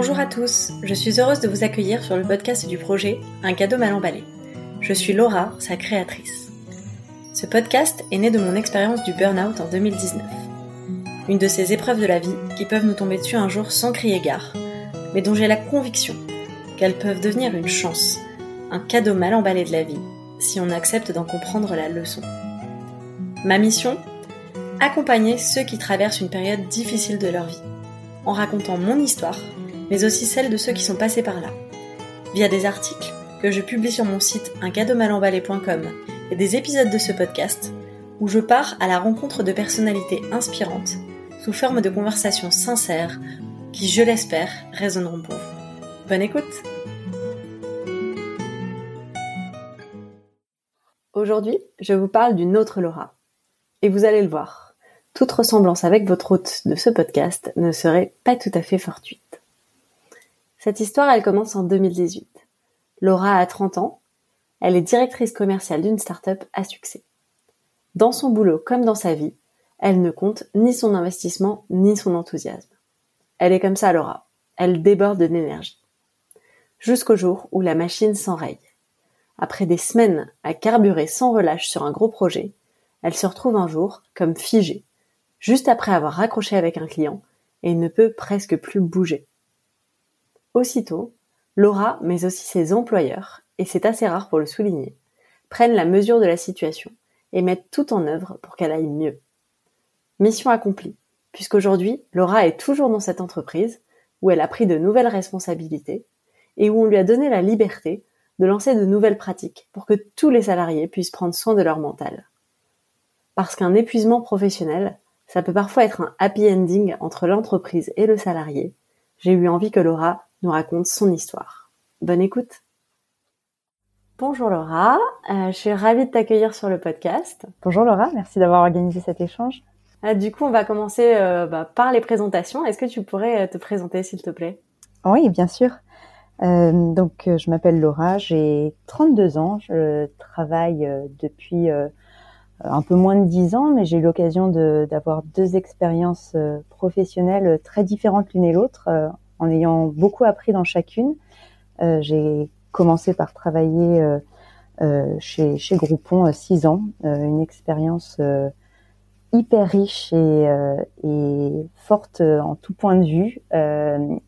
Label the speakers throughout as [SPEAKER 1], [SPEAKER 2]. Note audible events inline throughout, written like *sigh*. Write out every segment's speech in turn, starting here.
[SPEAKER 1] Bonjour à tous, je suis heureuse de vous accueillir sur le podcast du projet Un cadeau mal emballé. Je suis Laura, sa créatrice. Ce podcast est né de mon expérience du burn-out en 2019. Une de ces épreuves de la vie qui peuvent nous tomber dessus un jour sans crier gare, mais dont j'ai la conviction qu'elles peuvent devenir une chance, un cadeau mal emballé de la vie, si on accepte d'en comprendre la leçon. Ma mission Accompagner ceux qui traversent une période difficile de leur vie, en racontant mon histoire, mais aussi celle de ceux qui sont passés par là, via des articles que je publie sur mon site uncadeaumalemballé.com et des épisodes de ce podcast, où je pars à la rencontre de personnalités inspirantes, sous forme de conversations sincères, qui, je l'espère, résonneront pour vous. Bonne écoute Aujourd'hui, je vous parle d'une autre Laura. Et vous allez le voir toute ressemblance avec votre hôte de ce podcast ne serait pas tout à fait fortuite. Cette histoire, elle commence en 2018. Laura a 30 ans. Elle est directrice commerciale d'une start-up à succès. Dans son boulot comme dans sa vie, elle ne compte ni son investissement ni son enthousiasme. Elle est comme ça, Laura. Elle déborde d'énergie. Jusqu'au jour où la machine s'enraye. Après des semaines à carburer sans relâche sur un gros projet, elle se retrouve un jour comme figée, juste après avoir raccroché avec un client et ne peut presque plus bouger. Aussitôt, Laura, mais aussi ses employeurs, et c'est assez rare pour le souligner, prennent la mesure de la situation et mettent tout en œuvre pour qu'elle aille mieux. Mission accomplie, puisqu'aujourd'hui, Laura est toujours dans cette entreprise où elle a pris de nouvelles responsabilités et où on lui a donné la liberté de lancer de nouvelles pratiques pour que tous les salariés puissent prendre soin de leur mental. Parce qu'un épuisement professionnel, ça peut parfois être un happy ending entre l'entreprise et le salarié. J'ai eu envie que Laura nous raconte son histoire. Bonne écoute. Bonjour Laura, euh, je suis ravie de t'accueillir sur le podcast.
[SPEAKER 2] Bonjour Laura, merci d'avoir organisé cet échange.
[SPEAKER 1] Euh, du coup, on va commencer euh, bah, par les présentations. Est-ce que tu pourrais te présenter s'il te plaît?
[SPEAKER 2] Oui, bien sûr. donc, je m'appelle Laura, j'ai 32 ans, je travaille depuis euh, un peu moins de dix ans, mais j'ai eu l'occasion d'avoir deux expériences euh, professionnelles très différentes l'une et l'autre, euh, en ayant beaucoup appris dans chacune. j'ai commencé par travailler chez, chez Groupon six ans, une expérience hyper riche et, forte en tout point de vue.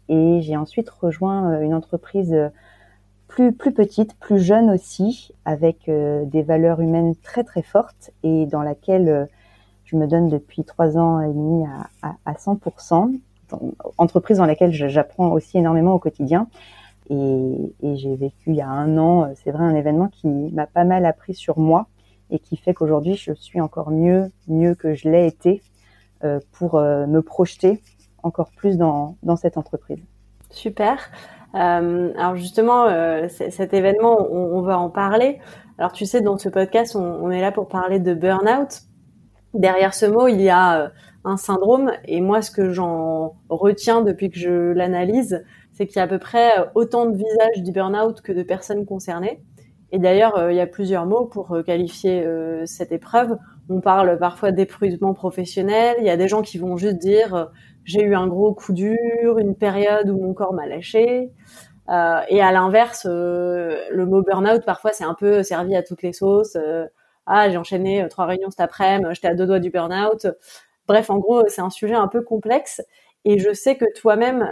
[SPEAKER 2] et j'ai ensuite rejoint une entreprise plus, plus petite, plus jeune aussi, avec euh, des valeurs humaines très très fortes et dans laquelle euh, je me donne depuis trois ans et demi à, à, à 100%. Entreprise dans laquelle j'apprends aussi énormément au quotidien. Et, j'ai vécu il y a un an, euh, c'est vrai, un événement qui m'a pas mal appris sur moi et qui fait qu'aujourd'hui je suis encore mieux, mieux que je l'ai été euh, pour me projeter encore plus dans, dans cette entreprise.
[SPEAKER 1] Super. Euh, alors justement, euh, cet événement, on, va en parler. Alors tu sais, dans ce podcast, on, on est là pour parler de burn-out. Derrière ce mot, il y a euh, un syndrome. Et moi, ce que j'en retiens depuis que je l'analyse, c'est qu'il y a à peu près euh, autant de visages du burn-out que de personnes concernées. Et d'ailleurs, euh, il y a plusieurs mots pour qualifier cette épreuve. On parle parfois d'épuisement professionnel. Il y a des gens qui vont juste dire j'ai eu un gros coup dur, une période où mon corps m'a lâché. Euh, et à l'inverse, euh, le mot burn-out, parfois, c'est un peu servi à toutes les sauces. Euh, ah, j'ai enchaîné trois réunions cet après-midi, j'étais à deux doigts du burn-out. Bref, en gros, c'est un sujet un peu complexe. Et je sais que toi-même,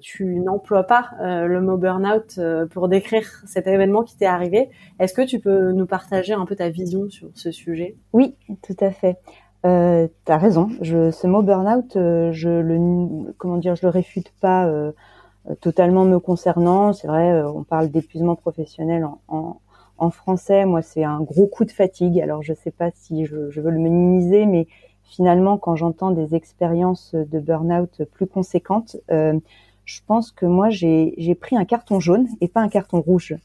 [SPEAKER 1] tu n'emploies pas le mot burn-out pour décrire cet événement qui t'est arrivé. Est-ce que tu peux nous partager un peu ta vision sur ce sujet?
[SPEAKER 2] Oui, tout à fait. Euh, T'as raison. Je, ce mot burn-out, euh, je le, comment dire, je le réfute pas euh, totalement me concernant. C'est vrai, euh, on parle d'épuisement professionnel en, français. Moi, c'est un gros coup de fatigue. Alors, je sais pas si je veux le minimiser, mais finalement, quand j'entends des expériences de burn-out plus conséquentes, je pense que moi, j'ai pris un carton jaune et pas un carton rouge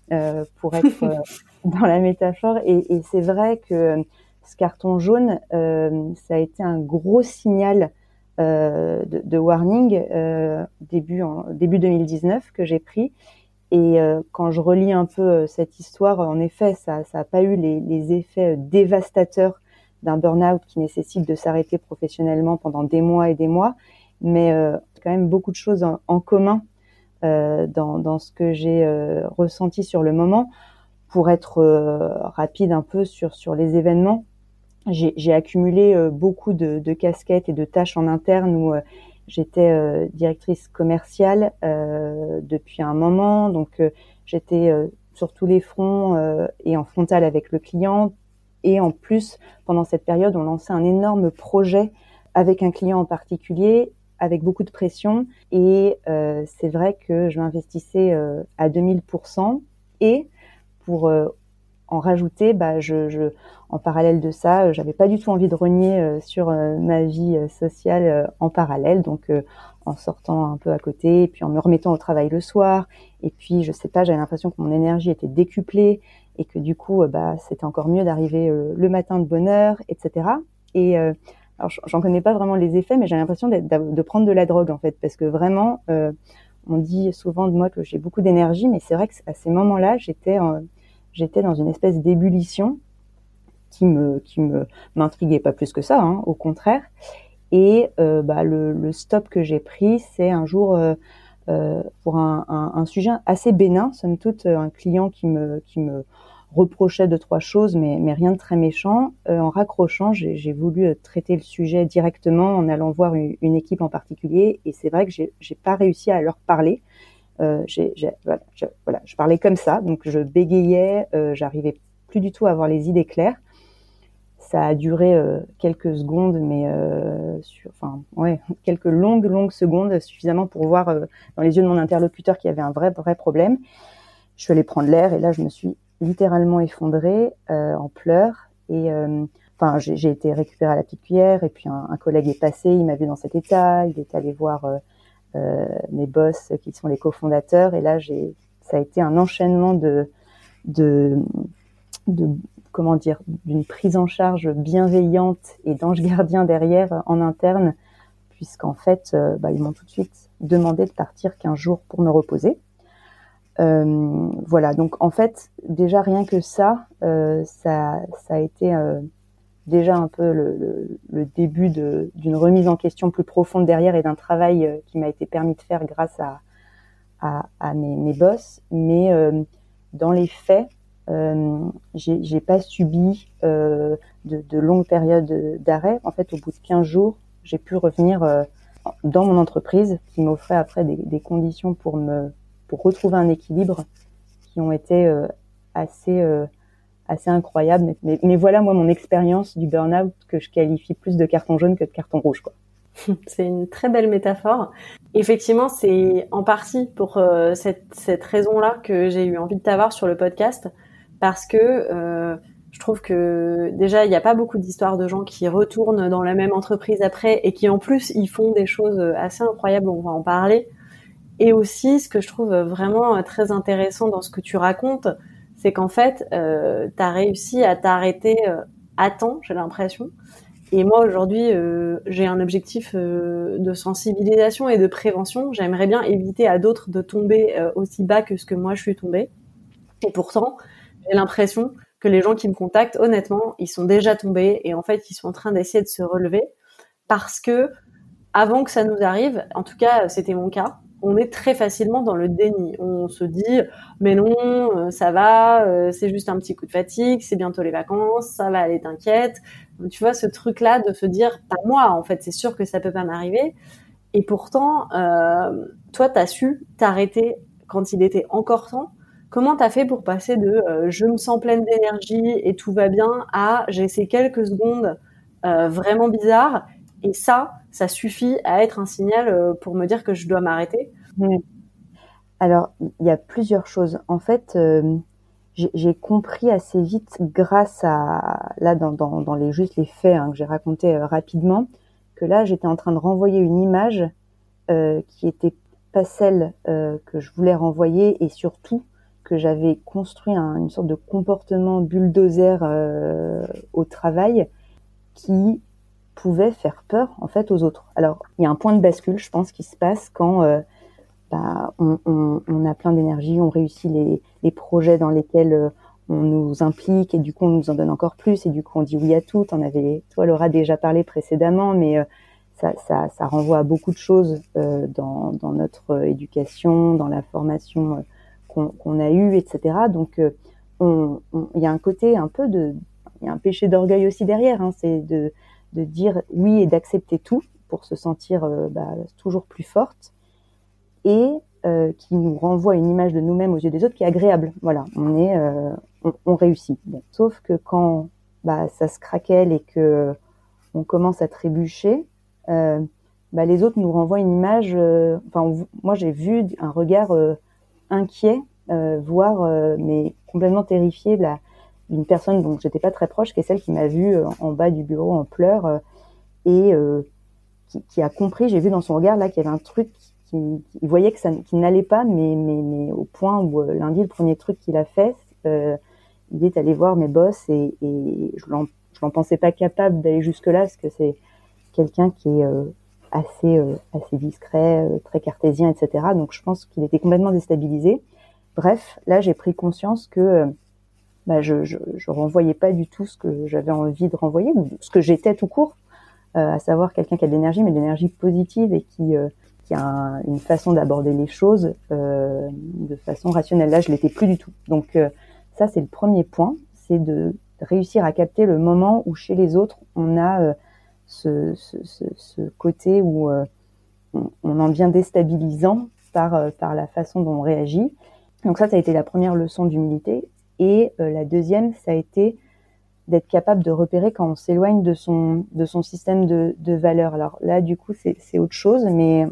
[SPEAKER 2] pour être *laughs* dans la métaphore. Et, et c'est vrai que ce carton jaune, euh, ça a été un gros signal euh, de, de, warning euh, début, en, début 2019 que j'ai pris. Et quand je relis un peu cette histoire, en effet, ça n'a pas eu les, les effets dévastateurs d'un burn-out qui nécessite de s'arrêter professionnellement pendant des mois et des mois, mais quand même beaucoup de choses en, commun dans, dans, ce que j'ai ressenti sur le moment. Pour être rapide un peu sur, sur les événements, j'ai accumulé beaucoup de, de, casquettes et de tâches en interne où j'étais directrice commerciale depuis un moment, donc j'étais sur tous les fronts et en frontal avec le client, et en plus, pendant cette période, on lançait un énorme projet avec un client en particulier, avec beaucoup de pression. Et euh, c'est vrai que je m'investissais euh, à 2000%. Et pour euh, en rajouter, bah, je, je, en parallèle de ça, j'avais pas du tout envie de renier sur ma vie sociale en parallèle. Donc, en sortant un peu à côté, puis en me remettant au travail le soir. Et puis, je sais pas, j'avais l'impression que mon énergie était décuplée et que du coup, euh, bah, c'était encore mieux d'arriver euh, le matin de bonne heure, etc. Et euh, alors, j'en connais pas vraiment les effets, mais j'ai l'impression de prendre de la drogue en fait, parce que vraiment, on dit souvent de moi que j'ai beaucoup d'énergie, mais c'est vrai que à ces moments-là, j'étais j'étais dans une espèce d'ébullition qui me qui me m'intriguait pas plus que ça, hein, au contraire. Et bah, le, le, stop que j'ai pris, c'est un jour euh, pour un, sujet assez bénin, somme toute, un client qui me, qui me reprochait deux trois choses, mais, mais rien de très méchant. Euh, en raccrochant, j'ai voulu euh, traiter le sujet directement en allant voir une, équipe en particulier, et c'est vrai que j'ai pas réussi à leur parler. Euh, voilà, je, voilà, je parlais comme ça, donc je bégayais, euh, j'arrivais plus du tout à avoir les idées claires. Ça a duré euh, quelques secondes, mais euh, sur, enfin, ouais, *laughs* quelques longues, longues secondes, suffisamment pour voir euh, dans les yeux de mon interlocuteur qu'il y avait un vrai, vrai problème. Je suis allée prendre l'air et là, je me suis littéralement effondrée en pleurs. Et enfin, j'ai été récupérée à la petite cuillère et puis un, collègue est passé, il m'a vu dans cet état, il est allé voir mes boss qui sont les cofondateurs et là, j'ai, ça a été un enchaînement de, de, de comment dire, d'une prise en charge bienveillante et d'ange gardien derrière en interne, puisqu'en fait, euh, bah, ils m'ont tout de suite demandé de partir 15 jours pour me reposer. Euh, voilà, donc en fait, déjà rien que ça, euh, ça, ça a été euh, déjà un peu le, début d'une remise en question plus profonde derrière et d'un travail euh, qui m'a été permis de faire grâce à, mes, mes boss. Mais euh, dans les faits, euh, j'ai pas subi euh, de, longues périodes d'arrêt. En fait, au bout de 15 jours, j'ai pu revenir euh, dans mon entreprise, qui m'offrait après des, conditions pour me pour retrouver un équilibre qui ont été euh, assez euh, assez incroyables. Mais, mais, voilà moi mon expérience du burn-out que je qualifie plus de carton jaune que de carton rouge. *laughs*
[SPEAKER 1] C'est une très belle métaphore. Effectivement, c'est en partie pour euh, cette, cette raison-là que j'ai eu envie de t'avoir sur le podcast parce que euh, je trouve que déjà il n'y a pas beaucoup d'histoires de gens qui retournent dans la même entreprise après et qui en plus ils font des choses assez incroyables, on va en parler. Et aussi ce que je trouve vraiment très intéressant dans ce que tu racontes, c'est qu'en fait euh, tu as réussi à t'arrêter euh, à temps, j'ai l'impression. Et moi aujourd'hui, euh, j'ai un objectif euh, de sensibilisation et de prévention. J'aimerais bien éviter à d'autres de tomber euh, aussi bas que ce que moi je suis tombée. Et pourtant, j'ai l'impression que les gens qui me contactent, honnêtement, ils sont déjà tombés et en fait, ils sont en train d'essayer de se relever parce que avant que ça nous arrive, en tout cas, c'était mon cas, on est très facilement dans le déni. On se dit, mais non, euh, ça va, euh, c'est juste un petit coup de fatigue, c'est bientôt les vacances, ça va aller, t'inquiète. Tu vois, ce truc-là de se dire, pas moi, en fait, c'est sûr que ça peut pas m'arriver. Et pourtant, euh, toi, t'as su t'arrêter quand il était encore temps Comment t'as fait pour passer de euh, je me sens pleine d'énergie et tout va bien à j'ai ces quelques secondes euh, vraiment bizarres et ça, ça suffit à être un signal euh, pour me dire que je dois m'arrêter?
[SPEAKER 2] Alors, il y a plusieurs choses. En fait, j'ai compris assez vite grâce à là dans, les juste faits hein, que j'ai racontés rapidement que là j'étais en train de renvoyer une image qui était pas celle que je voulais renvoyer et surtout que j'avais construit un, une sorte de comportement bulldozer euh, au travail qui pouvait faire peur en fait aux autres. Alors il y a un point de bascule, je pense, qui se passe quand euh, bah, on, a plein d'énergie, on réussit les, projets dans lesquels euh, on nous implique et du coup on nous en donne encore plus et du coup on dit oui à tout. On avait, toi Laura déjà parlé précédemment, mais ça, ça, ça, renvoie à beaucoup de choses dans, dans, notre éducation, dans la formation qu'on a eue, etc. Donc, il y a un côté un peu de, il y a un péché d'orgueil aussi derrière, hein, c'est de, dire oui et d'accepter tout pour se sentir bah, toujours plus forte et euh, qui nous renvoie une image de nous-mêmes aux yeux des autres qui est agréable. Voilà, on est, euh, on, on, réussit. Sauf que quand bah, ça se craquelle et que on commence à trébucher, euh, bah, les autres nous renvoient une image. Euh, enfin, moi j'ai vu un regard euh, inquiet, voire mais complètement terrifié de la d'une personne dont j'étais pas très proche, qui est celle qui m'a vu en bas du bureau en pleurs et qui, qui, a compris. J'ai vu dans son regard là qu'il y avait un truc il voyait que ça n'allait pas, mais, mais, mais au point où euh, lundi, le premier truc qu'il a fait, euh, il est allé voir mes boss et, et je n'en pensais pas capable d'aller jusque-là parce que c'est quelqu'un qui est euh, assez, euh, assez discret, très cartésien, etc. Donc je pense qu'il était complètement déstabilisé. Bref, là j'ai pris conscience que bah, je, je, je, renvoyais pas du tout ce que j'avais envie de renvoyer, ce que j'étais tout court, à savoir quelqu'un qui a de l'énergie, mais de l'énergie positive et qui y a une façon d'aborder les choses euh, de façon rationnelle. Là, je l'étais plus du tout. Donc euh, ça, c'est le premier point, c'est de réussir à capter le moment où chez les autres, on a euh, ce, côté où on, on, en devient déstabilisant par, par la façon dont on réagit. Donc ça, ça a été la première leçon d'humilité. Et la deuxième, ça a été d'être capable de repérer quand on s'éloigne de son, de son système de, de valeurs. Alors là, du coup, c'est autre chose, mais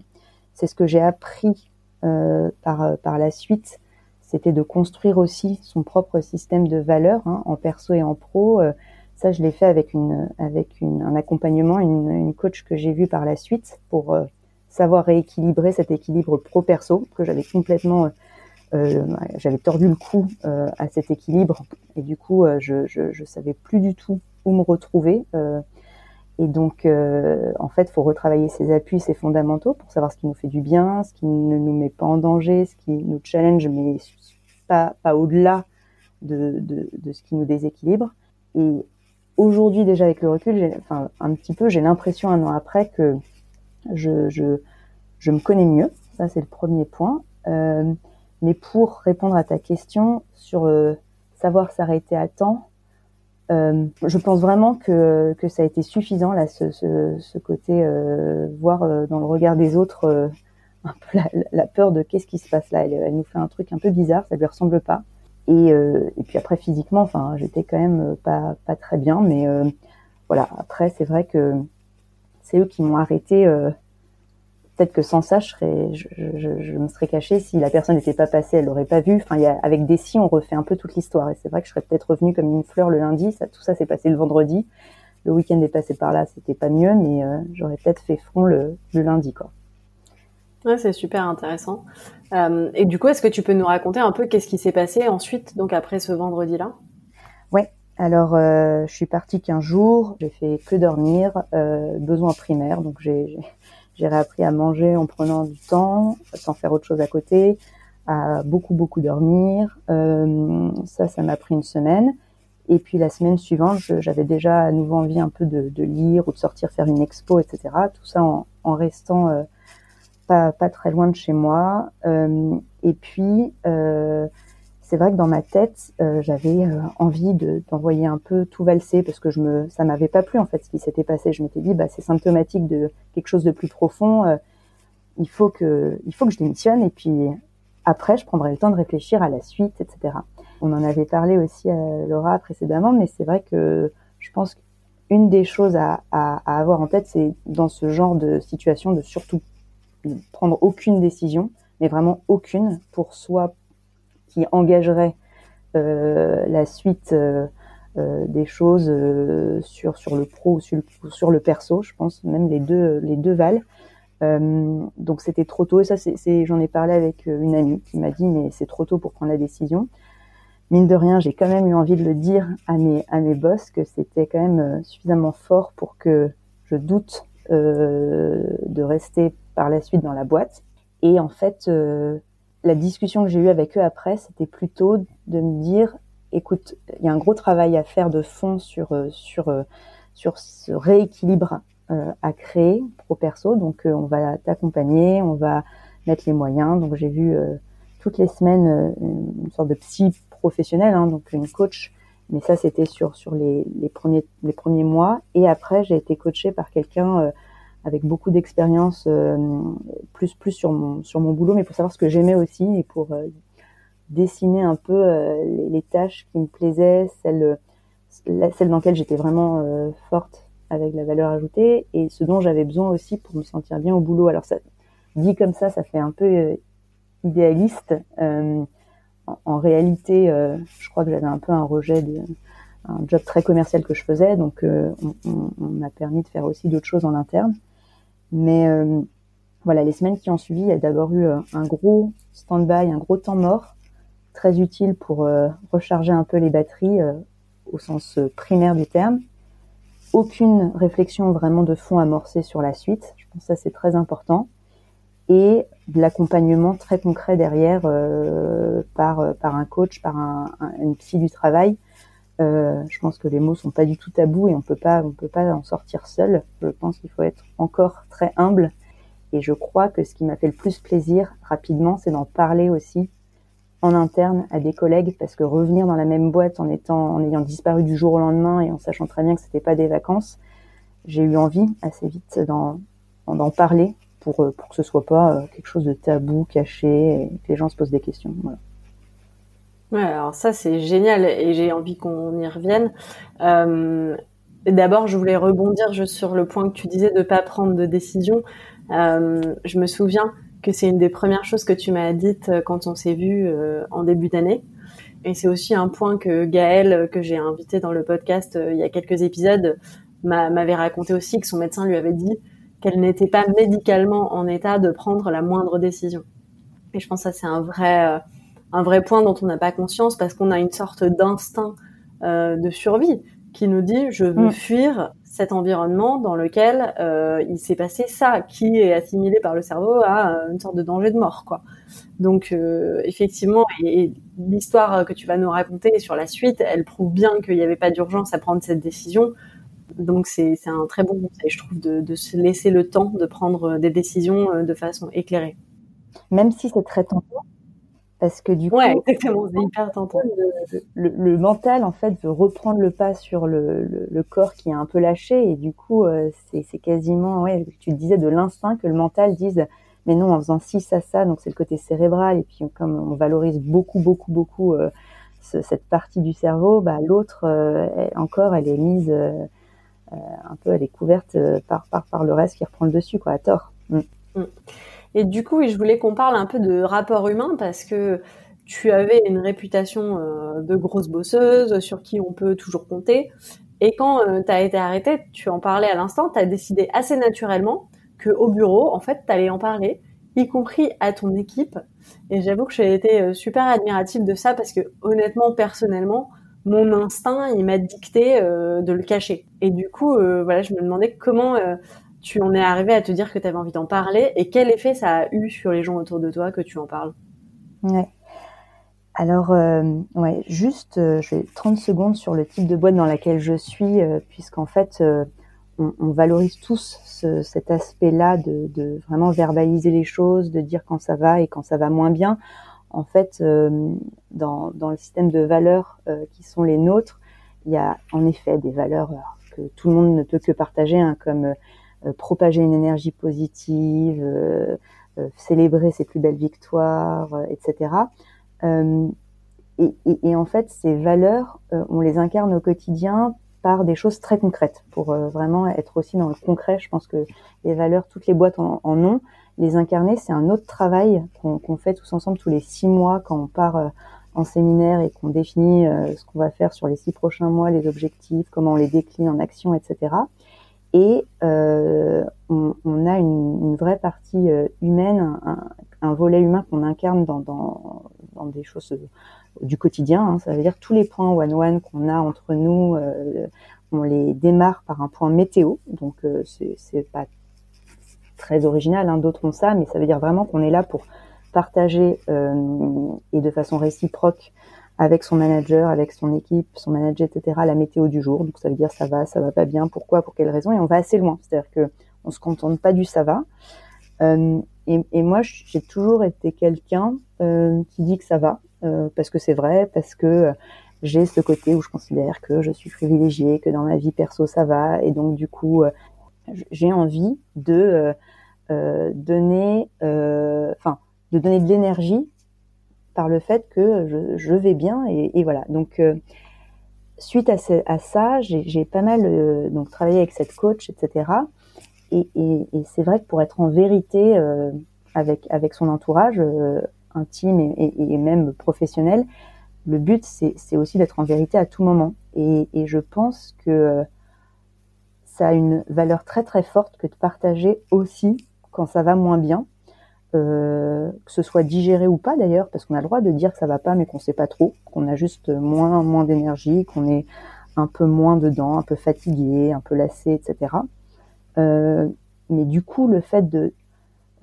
[SPEAKER 2] c'est ce que j'ai appris euh, par, par la suite, c'était de construire aussi son propre système de valeurs hein, en perso et en pro. Euh, ça, je l'ai fait avec une avec un accompagnement, une, une coach que j'ai vue par la suite pour euh, savoir rééquilibrer cet équilibre pro-perso que j'avais complètement euh, j'avais tordu le cou euh, à cet équilibre et du coup je, je, savais plus du tout où me retrouver et donc, euh, en fait, faut retravailler ses appuis, ses fondamentaux pour savoir ce qui nous fait du bien, ce qui ne nous met pas en danger, ce qui nous challenge, mais pas, pas au-delà de, de, de, ce qui nous déséquilibre. Et aujourd'hui, déjà avec le recul, enfin, un petit peu, j'ai l'impression un an après que je, je, me connais mieux. Ça, c'est le premier point. Euh, mais pour répondre à ta question sur euh, savoir s'arrêter à temps, euh, je pense vraiment que, que ça a été suffisant là, ce, ce, côté voir dans le regard des autres *laughs* un peu la, la, peur de qu'est-ce qui se passe là. Elle, elle, nous fait un truc un peu bizarre, ça lui ressemble pas. Et, et puis après physiquement, enfin, j'étais quand même pas pas très bien, mais voilà. Après, c'est vrai que c'est eux qui m'ont arrêté peut-être que sans ça, je, serais, je, me serais cachée. Si la personne n'était pas passée, elle l'aurait pas vu. Enfin, avec des si, on refait un peu toute l'histoire. Et c'est vrai que je serais peut-être revenue comme une fleur le lundi. Tout ça s'est passé le vendredi. Le week-end est passé par là, c'était pas mieux, mais euh, j'aurais peut-être fait front le, le lundi, quoi.
[SPEAKER 1] Ouais, c'est super intéressant. Euh, et du coup, est-ce que tu peux nous raconter un peu qu'est-ce qui s'est passé ensuite, donc après ce vendredi-là?
[SPEAKER 2] Ouais. Alors, euh, je suis partie 15 jours. J'ai fait que dormir, euh, besoins primaires. Donc, j'ai j'ai réappris à manger en prenant du temps, sans faire autre chose à côté, à beaucoup beaucoup dormir. Euh, ça, ça m'a pris une semaine. Et puis la semaine suivante, j'avais déjà à nouveau envie un peu de, de, lire ou de sortir faire une expo, etc. Tout ça en, en restant euh, pas, très loin de chez moi. Euh, et puis euh, c'est vrai que dans ma tête, euh, j'avais envie d'envoyer un peu tout valser parce que je me, ça m'avait pas plu en fait ce qui s'était passé. Je m'étais dit, bah c'est symptomatique de quelque chose de plus profond. Il faut que, il faut que je démissionne et puis après je prendrai le temps de réfléchir à la suite, etc. On en avait parlé aussi à Laura précédemment, mais c'est vrai que je pense qu'une des choses à, à avoir en tête, c'est dans ce genre de situation de surtout prendre aucune décision, mais vraiment aucune pour soi, qui engagerait euh, la suite euh, euh, des choses sur sur le pro ou sur le, perso, je pense même les deux les deux valent. Donc c'était trop tôt et ça j'en ai parlé avec une amie qui m'a dit mais c'est trop tôt pour prendre la décision. Mine de rien, j'ai quand même eu envie de le dire à mes à mes boss que c'était quand même suffisamment fort pour que je doute de rester par la suite dans la boîte. Et en fait, euh, la discussion que j'ai eue avec eux après, c'était plutôt de me dire, écoute, il y a un gros travail à faire de fond sur euh, sur euh, sur ce rééquilibre à créer pro perso. Donc on va t'accompagner, on va mettre les moyens. Donc j'ai vu toutes les semaines une sorte de psy professionnel, hein, donc une coach. Mais ça, c'était sur sur les, les, premiers les premiers mois. Et après, j'ai été coachée par quelqu'un avec beaucoup d'expérience, plus plus sur mon sur mon boulot, mais pour savoir ce que j'aimais aussi et pour dessiner un peu les, les, tâches qui me plaisaient, celles celle dans laquelle j'étais vraiment euh, forte avec la valeur ajoutée et ce dont j'avais besoin aussi pour me sentir bien au boulot. Alors ça dit comme ça, ça fait un peu euh, idéaliste. Euh, en, réalité, je crois que j'avais un peu un rejet de un job très commercial que je faisais, donc on, on, m'a permis de faire aussi d'autres choses en interne. Mais voilà, les semaines qui ont suivi, il y a d'abord eu un gros stand-by, un gros temps mort, très utile pour recharger un peu les batteries au sens euh, primaire du terme. Aucune réflexion vraiment de fond amorcée sur la suite. Je pense que ça c'est très important. Et de l'accompagnement très concret derrière euh, par euh, par un coach, par un, une psy du travail. Euh, je pense que les mots sont pas du tout tabous et on peut pas on peut pas en sortir seul. Je pense qu'il faut être encore très humble. Et je crois que ce qui m'a fait le plus plaisir rapidement, c'est d'en parler aussi en interne à des collègues parce que revenir dans la même boîte en étant en ayant disparu du jour au lendemain et en sachant très bien que c'était pas des vacances, j'ai eu envie assez vite d'en d'en parler pour euh, pour que ce soit pas euh, quelque chose de tabou, caché et que les gens se posent des questions. Voilà.
[SPEAKER 1] Ouais, alors ça c'est génial et j'ai envie qu'on y revienne. Euh, D'abord, je voulais rebondir juste sur le point que tu disais de pas prendre de décision. Euh, je me souviens que c'est une des premières choses que tu m'as dites euh, quand on s'est vu euh, en début d'année. Et c'est aussi un point que Gaëlle, euh, que j'ai invité dans le podcast il y a quelques épisodes, m'avait raconté aussi que son médecin lui avait dit qu'elle n'était pas médicalement en état de prendre la moindre décision. Et je pense que ça c'est un vrai un vrai point dont on n'a pas conscience parce qu'on a une sorte d'instinct de survie qui nous dit je veux mm. fuir cet environnement dans lequel euh, il s'est passé ça, qui est assimilé par le cerveau à euh, une sorte de danger de mort, quoi. Donc euh, effectivement, et, l'histoire que tu vas nous raconter sur la suite, elle prouve bien qu'il n'y avait pas d'urgence à prendre cette décision. Donc c'est un très bon conseil, je trouve, de, de, se laisser le temps de prendre des décisions de façon éclairée.
[SPEAKER 2] Même si c'est très tentant, parce que du
[SPEAKER 1] coup, ouais, exactement, c'est hyper tentant.
[SPEAKER 2] Le, le, mental en fait veut reprendre le pas sur le, le, corps qui est un peu lâché et du coup euh, c'est quasiment ouais tu disais de l'instinct que le mental dise mais non en faisant ci ça ça donc c'est le côté cérébral et puis comme on valorise beaucoup beaucoup beaucoup euh, cette partie du cerveau bah l'autre euh, encore elle est mise un peu elle est couverte par, par par le reste qui reprend le dessus quoi à tort. Mm.
[SPEAKER 1] Mm. Et du coup, je voulais qu'on parle un peu de rapport humain parce que tu avais une réputation euh, de grosse bosseuse sur qui on peut toujours compter. Et quand euh, tu as été arrêtée, tu en parlais à l'instant, tu as décidé assez naturellement que au bureau, en fait, tu allais en parler, y compris à ton équipe. Et j'avoue que j'ai été euh, super admirative de ça parce que honnêtement, personnellement, mon instinct, il m'a dicté de le cacher. Et du coup, voilà, je me demandais comment tu en es arrivé à te dire que tu avais envie d'en parler et quel effet ça a eu sur les gens autour de toi que tu en parles?
[SPEAKER 2] Ouais. Alors, euh, ouais, juste, euh, je vais 30 secondes sur le type de boîte dans laquelle je suis, euh, puisqu'en fait, euh, on, valorise tous ce, cet aspect-là de, vraiment verbaliser les choses, de dire quand ça va et quand ça va moins bien. En fait, dans, le système de valeurs qui sont les nôtres, il y a en effet des valeurs que tout le monde ne peut que partager, hein, comme propager une énergie positive, euh, euh, célébrer ses plus belles victoires, etc. Et, et, et, en fait, ces valeurs, on les incarne au quotidien par des choses très concrètes pour vraiment être aussi dans le concret. Je pense que les valeurs, toutes les boîtes en, en ont. Les incarner, c'est un autre travail qu'on fait tous ensemble tous les six mois quand on part en séminaire et qu'on définit ce qu'on va faire sur les six prochains mois, les objectifs, comment on les décline en action, etc. Et euh, on, on, a une, une, vraie partie euh, humaine, un, un, volet humain qu'on incarne dans, dans, dans, des choses euh, du quotidien. Hein. Ça veut dire tous les points one-one qu'on a entre nous, euh, on les démarre par un point météo. Donc euh, c'est pas très original, hein, d'autres ont ça, mais ça veut dire vraiment qu'on est là pour partager et de façon réciproque avec son manager, avec son équipe, son manager, etc., la météo du jour. Donc ça veut dire ça va, ça va pas bien, pourquoi, pour quelle raison, et on va assez loin. C'est-à-dire que on se contente pas du ça va. Euh, et, et, moi, j'ai toujours été quelqu'un euh, qui dit que ça va, euh, parce que c'est vrai, parce que j'ai ce côté où je considère que je suis privilégiée, que dans ma vie perso ça va, et donc du coup, j'ai envie de donner, enfin, de donner de l'énergie par le fait que je, vais bien, et, voilà. Donc suite à, ça, j'ai pas mal donc travaillé avec cette coach, etc. Et, c'est vrai que pour être en vérité euh, avec, avec son entourage euh, intime et, même professionnel, le but, c'est aussi d'être en vérité à tout moment. Et, je pense que ça a une valeur très très forte que de partager aussi quand ça va moins bien, euh, que ce soit digéré ou pas d'ailleurs, parce qu'on a le droit de dire que ça va pas, mais qu'on sait pas trop, qu'on a juste moins moins d'énergie, qu'on est un peu moins dedans, un peu fatigué, un peu lassé, etc. Euh, mais du coup, le fait de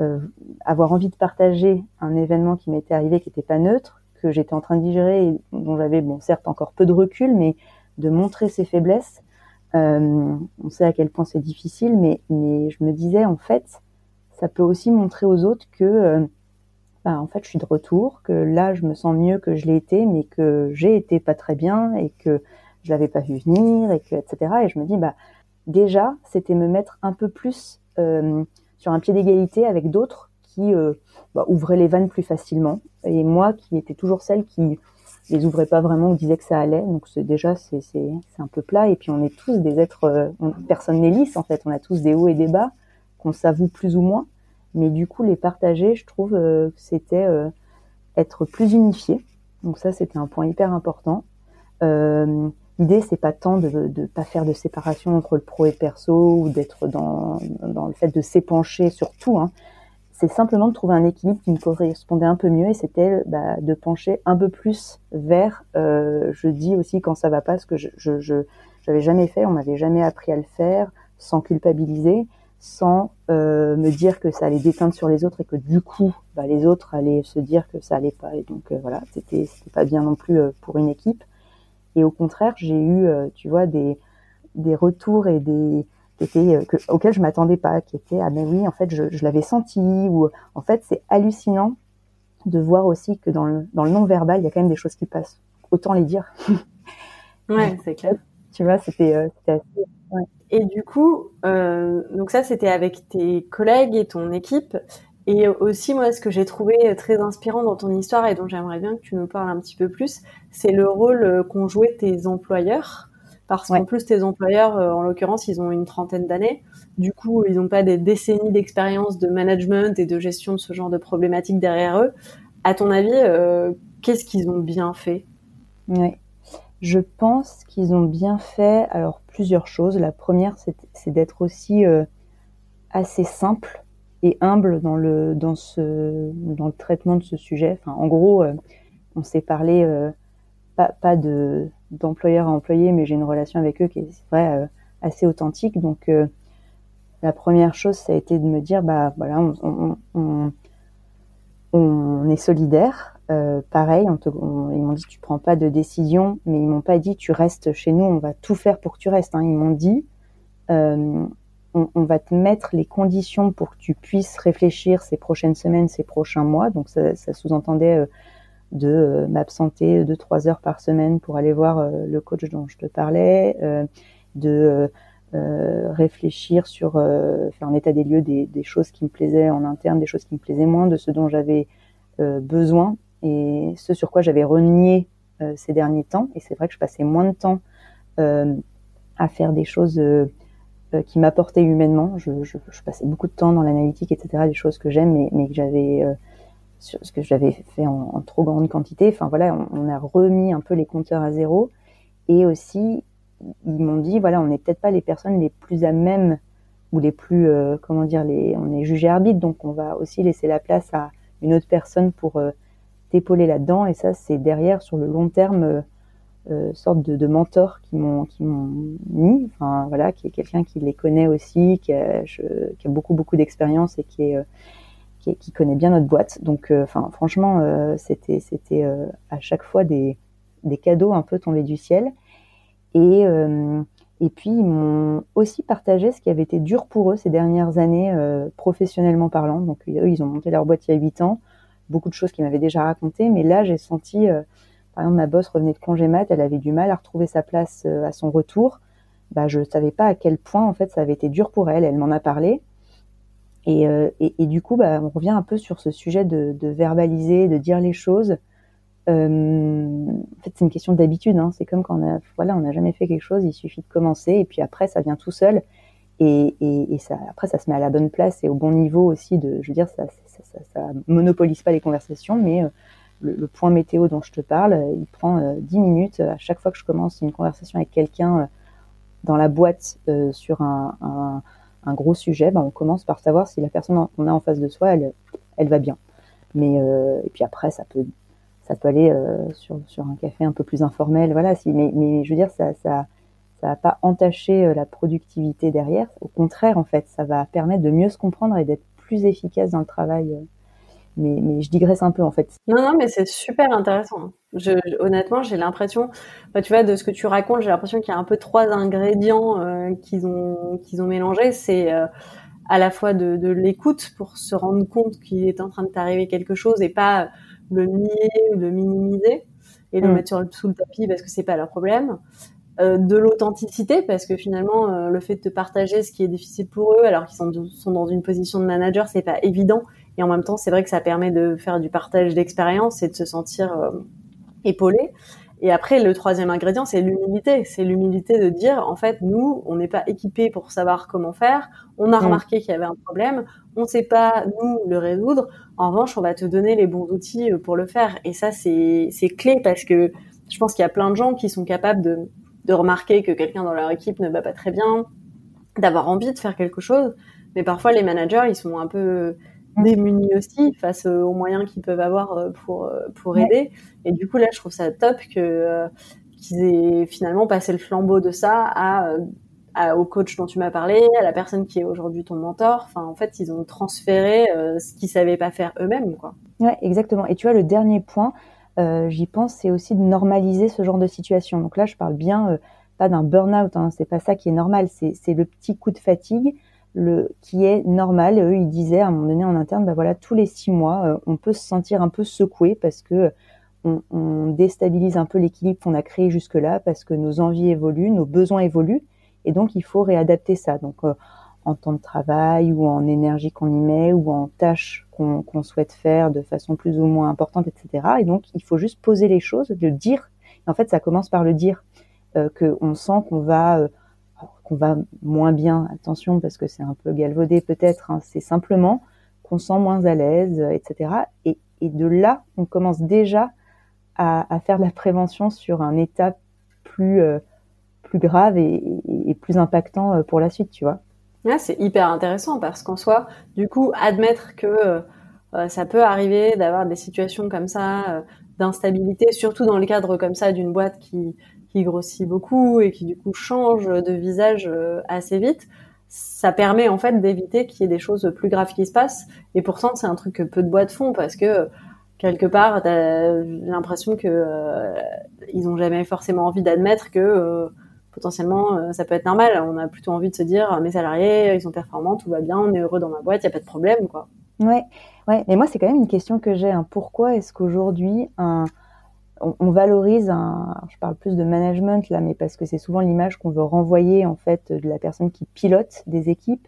[SPEAKER 2] euh, avoir envie de partager un événement qui m'était arrivé, qui n'était pas neutre, que j'étais en train de digérer, et dont j'avais, bon, certes, encore peu de recul, mais de montrer ses faiblesses. On sait à quel point c'est difficile, mais, mais je me disais, en fait, ça peut aussi montrer aux autres que, euh, bah, en fait, je suis de retour, que là, je me sens mieux que je l'ai été, mais que j'ai été pas très bien et que je l'avais pas vu venir, et que, etc. Et je me dis, bah, déjà, c'était me mettre un peu plus euh, sur un pied d'égalité avec d'autres qui euh, bah, ouvraient les vannes plus facilement. Et moi, qui étais toujours celle qui les ouvrait pas vraiment ou disait que ça allait. Donc déjà c'est c'est un peu plat. Et puis on est tous des êtres, personne n'est lisse en fait. On a tous des hauts et des bas qu'on s'avoue plus ou moins. Mais du coup les partager, je trouve que c'était être plus unifié. Donc ça c'était un point hyper important. Euh, L'idée, c'est pas tant de ne pas faire de séparation entre le pro et le perso ou d'être dans, le fait de s'épancher sur tout. Hein. C'est simplement de trouver un équilibre qui me correspondait un peu mieux et c'était bah, de pencher un peu plus vers. Euh, je dis aussi quand ça va pas, ce que je j'avais jamais fait, on m'avait jamais appris à le faire, sans culpabiliser, sans euh, me dire que ça allait déteindre sur les autres et que du coup, bah, les autres allaient se dire que ça allait pas. Et donc euh, voilà, c'était c'était pas bien non plus euh, pour une équipe. Et au contraire, j'ai eu, euh, tu vois, des, des retours et des qui étaient, euh, que, auxquels je m'attendais pas, qui étaient ah mais oui, en fait, je, je l'avais senti. Ou en fait, c'est hallucinant de voir aussi que dans le, dans le non verbal, il y a quand même des choses qui passent. Autant les dire.
[SPEAKER 1] ouais, *laughs* c'est clair.
[SPEAKER 2] Tu vois, c'était euh, assez. Ouais.
[SPEAKER 1] Et du coup, euh, donc ça, c'était avec tes collègues et ton équipe. Et aussi, moi, ce que j'ai trouvé très inspirant dans ton histoire et dont j'aimerais bien que tu nous parles un petit peu plus, c'est le rôle euh, qu'ont joué tes employeurs. Parce qu'en plus, tes employeurs, euh, en l'occurrence, ils ont une trentaine d'années. Du coup, ils n'ont pas des décennies d'expérience de management et de gestion de ce genre de problématiques derrière eux. À ton avis, euh, qu'est-ce qu'ils ont bien fait?
[SPEAKER 2] Oui. Je pense qu'ils ont bien fait, alors, plusieurs choses. La première, c'est d'être aussi euh, assez simple et humble dans le dans ce dans le traitement de ce sujet. Enfin, en gros, euh, on s'est parlé euh, pas pas de d'employeur à employé, mais j'ai une relation avec eux qui est vrai assez authentique. Donc la première chose, ça a été de me dire bah voilà, on est solidaire. Euh, pareil, on te, on, ils m'ont dit tu prends pas de décision, mais ils m'ont pas dit tu restes chez nous, on va tout faire pour que tu restes. Hein. Ils m'ont dit euh, on, va te mettre les conditions pour que tu puisses réfléchir ces prochaines semaines, ces prochains mois. Donc ça, sous-entendait euh, de m'absenter deux trois heures par semaine pour aller voir le coach dont je te parlais, de réfléchir sur faire un état des lieux des, choses qui me plaisaient en interne, des choses qui me plaisaient moins, de ce dont j'avais besoin et ce sur quoi j'avais renié ces derniers temps. Et c'est vrai que je passais moins de temps à faire des choses euh, qui m'apportait humainement. Je, passais beaucoup de temps dans l'analytique, etc., des choses que j'aime, mais, que j'avais euh, ce que j'avais fait en, trop grande quantité. Enfin voilà, on, a remis un peu les compteurs à zéro. Et aussi, ils m'ont dit, voilà, on n'est peut-être pas les personnes les plus à même ou les plus, euh, comment dire, on est jugé arbitre, donc on va aussi laisser la place à une autre personne pour euh, t'épauler là-dedans. Et ça, c'est derrière, sur le long terme, euh, euh, sorte de, de mentors qui m'ont mis, enfin voilà, qui est quelqu'un qui les connaît aussi, qui a, beaucoup beaucoup d'expérience et euh, qui, est, qui connaît bien notre boîte. Donc, enfin franchement, c'était c'était à chaque fois des des cadeaux un peu tombés du ciel. Et, et puis, ils m'ont aussi partagé ce qui avait été dur pour eux ces dernières années, professionnellement parlant. Donc, eux, ils ont monté leur boîte il y a huit ans. Beaucoup de choses qu'ils m'avaient déjà racontées. Mais là, j'ai senti, par exemple, ma boss revenait de congé mat, elle avait du mal à retrouver sa place à son retour. Bah, je savais pas à quel point, en fait, ça avait été dur pour elle. Elle m'en a parlé. Euh, et, et, du coup, bah, on revient un peu sur ce sujet de, verbaliser, de dire les choses. Euh, en fait, c'est une question d'habitude. Hein. C'est comme quand on voilà, on n'a jamais fait quelque chose, il suffit de commencer, et puis après, ça vient tout seul. Et, et, et ça, après, ça se met à la bonne place et au bon niveau aussi. De, je veux dire, ça, ça, ça, ça monopolise pas les conversations, mais euh, le, le, point météo dont je te parle, il prend euh, 10 minutes à chaque fois que je commence une conversation avec quelqu'un euh, dans la boîte sur un, un un gros sujet, ben, on commence par savoir si la personne qu'on a en face de soi, elle, elle va bien. Mais euh, et puis après, ça peut, ça peut aller euh, sur, sur un café un peu plus informel, voilà. Si, mais, mais je veux dire, ça, ça, ça va pas entacher euh, la productivité derrière. Au contraire, en fait, ça va permettre de mieux se comprendre et d'être plus efficace dans le travail. Euh, mais, mais je digresse un peu en fait.
[SPEAKER 1] Non, non, mais c'est super intéressant. Je, honnêtement, j'ai l'impression, bah, tu vois, de ce que tu racontes, j'ai l'impression qu'il y a un peu trois ingrédients euh, qu'ils ont qu'ils ont mélangés. C'est euh, à la fois de, de l'écoute pour se rendre compte qu'il est en train de t'arriver quelque chose et pas le nier ou le minimiser et le mm. mettre sur le, sous le tapis parce que c'est pas leur problème. Euh, de l'authenticité parce que finalement euh, le fait de te partager ce qui est difficile pour eux alors qu'ils sont, sont dans une position de manager c'est pas évident et en même temps, c'est vrai que ça permet de faire du partage d'expérience et de se sentir euh, épaulé. Et après, le troisième ingrédient, c'est l'humilité. C'est l'humilité de dire, en fait, nous, on n'est pas équipés pour savoir comment faire. On a mm. remarqué qu'il y avait un problème. On ne sait pas, nous, le résoudre. En revanche, on va te donner les bons outils euh, pour le faire. Et ça, c'est clé parce que je pense qu'il y a plein de gens qui sont capables de, de remarquer que quelqu'un dans leur équipe ne va pas très bien, d'avoir envie de faire quelque chose. Mais parfois, les managers, ils sont un peu démunis aussi face aux moyens qu'ils peuvent avoir euh, pour euh, pour aider. Et du coup là, je trouve ça top que euh, qu'ils aient finalement passé le flambeau de ça à, à, au coach dont tu m'as parlé, à la personne qui est aujourd'hui ton mentor. Enfin, en fait, ils ont transféré ce qu'ils savaient pas faire eux-mêmes, quoi.
[SPEAKER 2] Ouais, exactement. Et tu vois, le dernier point, j'y pense, c'est aussi de normaliser ce genre de situation. Donc là, je parle bien pas d'un burn-out, hein, c'est pas ça qui est normal, c'est le petit coup de fatigue le qui est normal. eux, ils disaient à un moment donné en interne, bah voilà, tous les six mois, euh, on peut se sentir un peu secoué parce que on, déstabilise un peu l'équilibre qu'on a créé jusque-là parce que nos envies évoluent, nos besoins évoluent, et donc il faut réadapter ça. Euh, en temps de travail ou en énergie qu'on y met ou en tâches qu'on souhaite faire de façon plus ou moins importante, etc. Et donc il faut juste poser les choses, le dire. en fait, ça commence par le dire, euh, qu'on sent qu'on va euh, qu'on va moins bien, attention parce que c'est un peu galvaudé peut-être, hein, c'est simplement qu'on sent moins à l'aise, etc. Et, et, de là, on commence déjà à, faire de la prévention sur un état plus euh, plus grave et, et, plus impactant pour la suite, tu vois.
[SPEAKER 1] C'est hyper intéressant parce qu'en soi, du coup, admettre que euh, ça peut arriver d'avoir des situations comme ça d'instabilité, surtout dans le cadre comme ça d'une boîte qui grossit beaucoup et qui du coup change de visage euh, assez vite, ça permet en fait d'éviter qu'il y ait des choses plus graves qui se passent. Et pourtant, c'est un truc que peu de boîtes font parce que quelque part, t'as l'impression que euh, ils ont jamais forcément envie d'admettre que euh, potentiellement ça peut être normal. On a plutôt envie de se dire mes salariés, ils sont performants, tout va bien, on est heureux dans ma boîte, il y a pas de problème, quoi.
[SPEAKER 2] Ouais, ouais. Mais moi, c'est quand même une question que j'ai. Hein. Pourquoi est-ce qu'aujourd'hui on, valorise un, je parle plus de management là, mais parce que c'est souvent l'image qu'on veut renvoyer en fait de la personne qui pilote des équipes.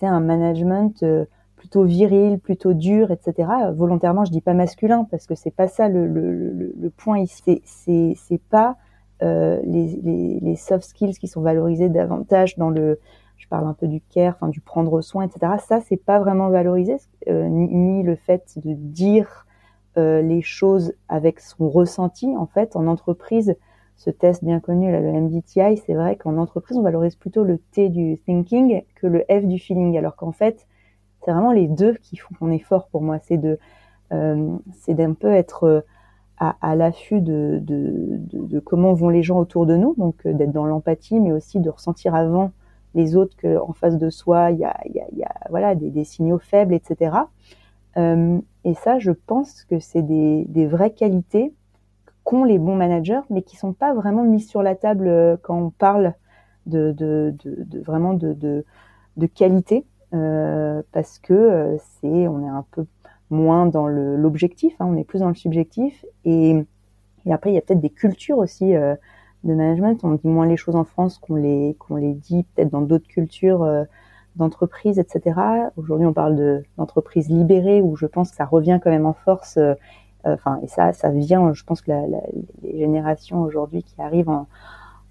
[SPEAKER 2] C'est un management euh, plutôt viril, plutôt dur, etc. Volontairement, je dis pas masculin parce que c'est pas ça le, le, le, point ici. C'est c'est pas euh, les, soft skills qui sont valorisés davantage dans le, je parle un peu du care, enfin du prendre soin, etc. Ça, c'est pas vraiment valorisé, euh, ni, le fait de dire euh, les choses avec son ressenti. En fait, en entreprise, ce test bien connu, là, le MBTI, c'est vrai qu'en entreprise, on valorise plutôt le T du thinking que le F du feeling, alors qu'en fait, c'est vraiment les deux qui font qu'on est fort pour moi. C'est de, c'est d'un peu être à, l'affût de, de, de, comment vont les gens autour de nous, donc euh, d'être dans l'empathie, mais aussi de ressentir avant les autres qu'en face de soi, il y a, y y a voilà, des, des, signaux faibles, etc. Euh, et ça, je pense que c'est des, des vraies qualités qu'ont les bons managers, mais qui sont pas vraiment mis sur la table quand on parle de, de, de, de vraiment de qualité, parce que c'est on est un peu moins dans l'objectif, hein, on est plus dans le subjectif. Et, et après, il y a peut-être des cultures aussi euh, de management. On dit moins les choses en France qu'on les, qu'on les dit peut-être dans d'autres cultures euh, d'entreprise, etc. Aujourd'hui, on parle d'entreprise libérée, où je pense que ça revient quand même en force. Euh, enfin, et ça, ça vient. Je pense que la, la, les générations aujourd'hui qui arrivent en,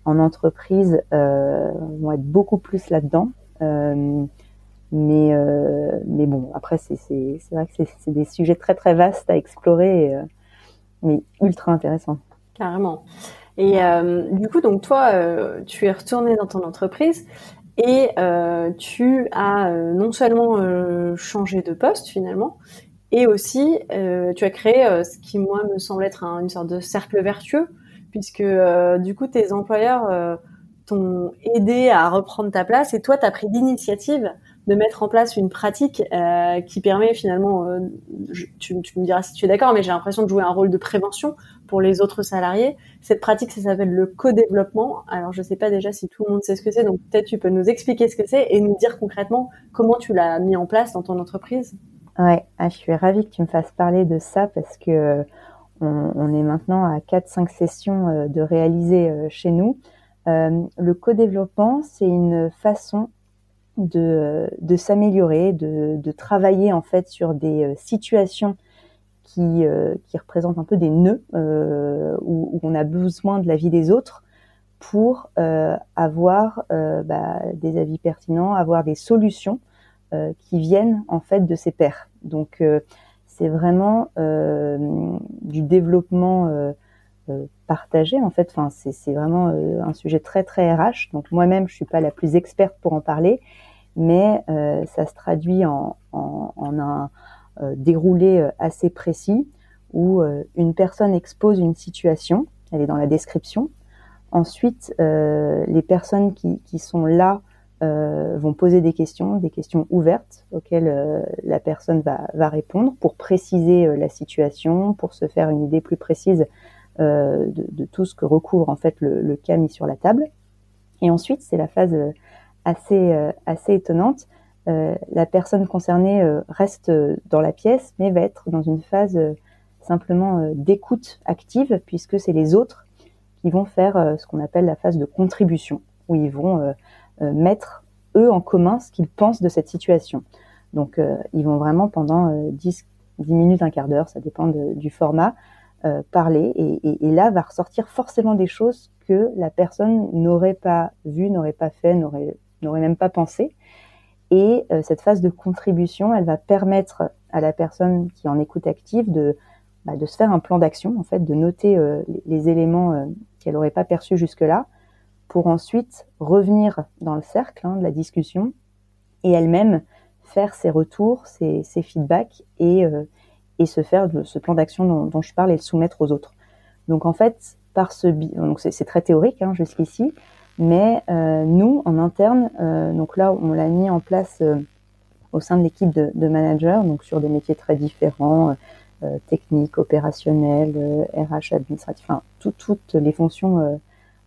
[SPEAKER 2] en entreprise vont être beaucoup plus là-dedans. Mais, euh, mais bon, après, c'est vrai que c'est des sujets très très vastes à explorer, euh, mais ultra intéressants.
[SPEAKER 1] Carrément. Et euh, du coup, donc toi, euh, tu es retourné dans ton entreprise et euh, tu as euh, non seulement changé de poste finalement, et aussi tu as créé ce qui moi me semble être une sorte de cercle vertueux, puisque du coup tes employeurs t'ont aidé à reprendre ta place et toi tu as pris l'initiative de mettre en place une pratique euh, qui permet finalement, euh, tu, me diras si tu es d'accord, mais j'ai l'impression de jouer un rôle de prévention pour les autres salariés. Cette pratique, ça s'appelle le co-développement. Alors, je sais pas déjà si tout le monde sait ce que c'est, donc peut-être tu peux nous expliquer ce que c'est et nous dire concrètement comment tu l'as mis en place dans ton entreprise.
[SPEAKER 2] Ouais, ah, je suis ravie que tu me fasses parler de ça parce que on, on est maintenant à 4-5 sessions euh, de réaliser euh, chez nous. Euh, le co-développement, c'est une façon de, s'améliorer, de, travailler en fait sur des euh, situations qui, euh, qui représentent un peu des nœuds euh, où, on a besoin de l'avis des autres pour avoir bah, des avis pertinents, avoir des solutions qui viennent en fait de ses pairs. Donc c'est vraiment du développement partagé en fait. C'est vraiment un sujet très très RH. Donc moi-même je suis pas la plus experte pour en parler, mais euh, ça se traduit en, un euh, déroulé euh, assez précis où une personne expose une situation, elle est dans la description. Ensuite, les personnes qui, sont là vont poser des questions, des questions ouvertes auxquelles la personne va, répondre pour préciser la situation, pour se faire une idée plus précise de, de, tout ce que recouvre en fait le, le, cas mis sur la table. Et ensuite, c'est la phase assez, euh, assez étonnante. Euh, la personne concernée euh, reste dans la pièce, mais va être dans une phase simplement d'écoute active, puisque c'est les autres qui vont faire ce qu'on appelle la phase de contribution, où ils vont mettre eux en commun ce qu'ils pensent de cette situation. Donc ils vont vraiment pendant 10, 10 minutes, un quart d'heure, ça dépend du format, parler et, et, là va ressortir forcément des choses que la personne n'aurait pas vues, n'aurait pas fait, n'aurait n'aurait même pas pensé. Et euh, cette phase de contribution, elle va permettre à la personne qui en écoute active de, bah, de se faire un plan d'action, en fait, de noter euh, les, éléments euh, qu'elle n'aurait pas perçus jusque-là, pour ensuite revenir dans le cercle hein, de la discussion et elle-même faire ses retours, ses, feedbacks et, se faire ce plan d'action dont, dont, je parle et le soumettre aux autres. Donc en fait, par ce donc c'est très théorique hein, jusqu'ici, mais euh, nous, en interne, euh, donc là, on l'a mis en place euh, au sein de l'équipe de, de, managers, donc sur des métiers très différents, euh, techniques, opérationnels, RH, administratifs, enfin tout, toutes les fonctions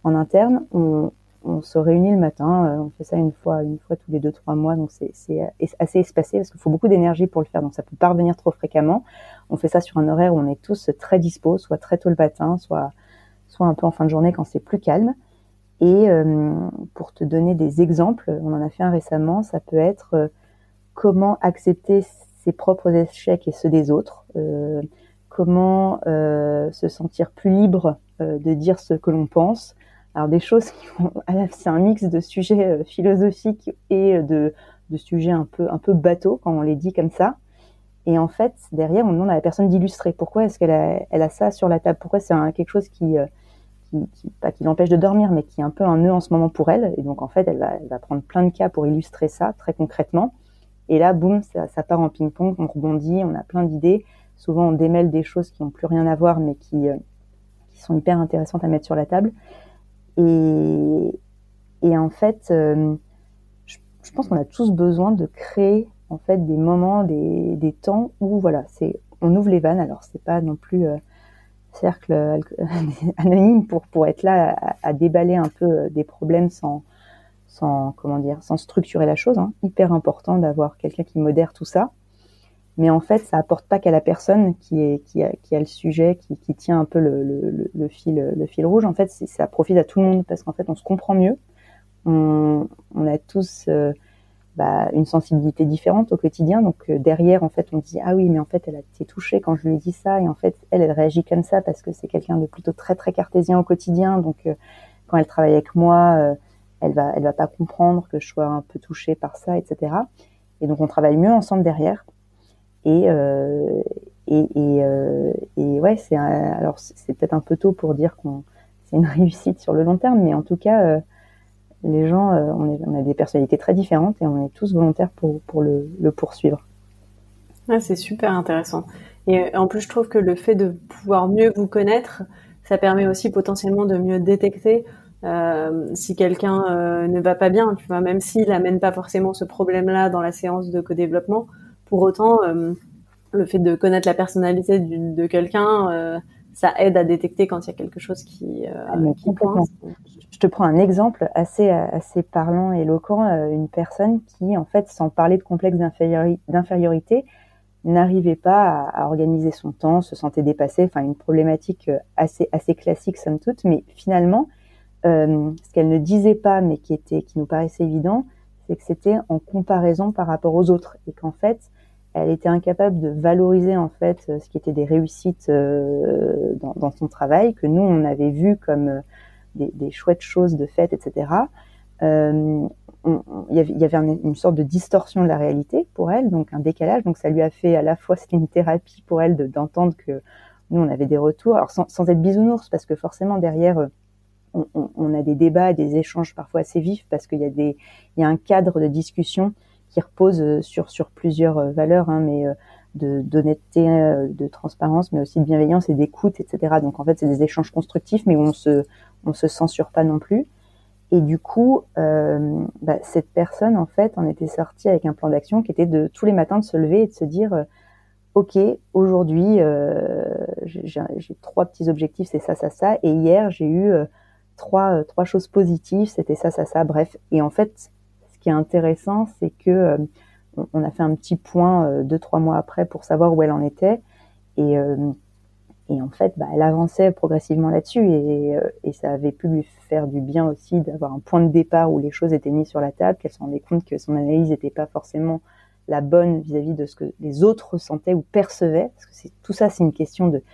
[SPEAKER 2] en interne. On, on, se réunit le matin, on fait ça une fois, une fois tous les deux trois mois, donc c'est assez espacé parce qu'il faut beaucoup d'énergie pour le faire, donc ça peut pas revenir trop fréquemment. On fait ça sur un horaire où on est tous très dispo, soit très tôt le matin, soit soit un peu en fin de journée quand c'est plus calme. Et euh, pour te donner des exemples, on en a fait un récemment, ça peut être euh, comment accepter ses propres échecs et ceux des autres, euh, comment se sentir plus libre de dire ce que l'on pense. Alors des choses qui vont, *laughs* c'est un mix de sujets philosophiques et de, de sujets un peu un peu bateaux quand on les dit comme ça. Et en fait, derrière, on demande à la personne d'illustrer. Pourquoi est-ce qu'elle elle a ça sur la table? Pourquoi c'est quelque chose qui pas qui l'empêche de dormir, mais qui est un peu un nœud en ce moment pour elle. Et donc en fait, elle va, prendre plein de cas pour illustrer ça très concrètement. Et là, boum, ça, part en ping-pong, on rebondit, on a plein d'idées. Souvent, on démêle des choses qui n'ont plus rien à voir, mais qui, euh, sont hyper intéressantes à mettre sur la table. Et, et en fait, euh, je, je, pense qu'on a tous besoin de créer en fait des moments, des, des temps où voilà, c'est on ouvre les vannes. Alors c'est pas non plus euh, cercle *laughs* anonyme pour pour être là à, déballer un peu des problèmes sans sans comment dire sans structurer la chose. Hein. Hyper important d'avoir quelqu'un qui modère tout ça. Mais en fait, ça apporte pas qu'à la personne qui est qui a, qui a le sujet, qui, qui tient un peu le, le, le, fil le fil rouge. En fait, ça profite à tout le monde parce qu'en fait, on se comprend mieux. On, on a tous euh, bah, une sensibilité différente au quotidien. Donc euh, derrière, en fait, on dit ah oui, mais en fait, elle a été touchée quand je lui ai dit ça, et en fait, elle, elle réagit comme ça parce que c'est quelqu'un de plutôt très très cartésien au quotidien. Donc euh, quand elle travaille avec moi, euh, elle va elle va pas comprendre que je sois un peu touchée par ça, etc. Et donc on travaille mieux ensemble derrière. Et et et, et ouais, c'est alors c'est peut-être un peu tôt pour dire qu'on c'est une *laughs* réussite sur le long terme, mais en tout cas les gens, euh, on, est, on, a des personnalités très différentes et on est tous volontaires pour, pour le, le poursuivre.
[SPEAKER 1] Ah, c'est super intéressant. Et en plus, je trouve que le fait de pouvoir mieux vous connaître, ça permet aussi potentiellement de mieux détecter euh, si quelqu'un euh, ne va pas bien, tu vois, même s'il n'amène pas forcément ce problème-là dans la séance de co-développement. Pour autant, euh, le fait de connaître la personnalité de quelqu'un, euh, ça aide à détecter quand il y a quelque chose qui, ah, qui coince
[SPEAKER 2] je te prends un exemple assez assez parlant et éloquent. Euh, une personne qui, en fait, sans parler de complexe d'infériorité, n'arrivait pas à, organiser son temps, se sentait dépassée. Enfin, une problématique euh, assez assez classique somme toute. Mais finalement, euh, ce qu'elle ne disait pas, mais qui était qui nous paraissait évident, c'est que c'était en comparaison par rapport aux autres et qu'en fait, elle était incapable de valoriser en fait ce qui était des réussites dans, son travail que nous on avait vu comme des, des, chouettes choses de fête, etc. Euh, il y avait, une, sorte de distorsion de la réalité pour elle, donc un décalage. Donc ça lui a fait à la fois c'était une thérapie pour elle d'entendre que nous on avait des retours, alors sans, être bisounours, parce que forcément derrière euh, on, a des débats, des échanges parfois assez vifs, parce qu'il y a un cadre de discussion qui repose euh, sur plusieurs valeurs, hein, mais de d'honnêteté, de transparence, mais aussi de bienveillance et d'écoute, etc. Donc en fait, c'est des échanges constructifs, mais où on se on se censure pas non plus. Et du coup, euh, bah, cette personne, en fait, en était sortie avec un plan d'action qui était de tous les matins de se lever et de se dire, euh, ok, aujourd'hui, euh, j'ai trois petits objectifs, c'est ça, ça, ça. Et hier, j'ai eu trois, trois choses positives, c'était ça, ça, ça. Bref. Et en fait, ce qui est intéressant, c'est que on a fait un petit point deux, trois mois après pour savoir où elle en était. Et et en fait, bah, elle avançait progressivement là-dessus et, euh, et, ça avait pu lui faire du bien aussi d'avoir un point de départ où les choses étaient mises sur la table, qu'elle se rendait compte que son analyse n'était pas forcément la bonne vis-à-vis de ce que les autres ressentaient ou percevaient, parce que c'est tout ça, c'est une question de,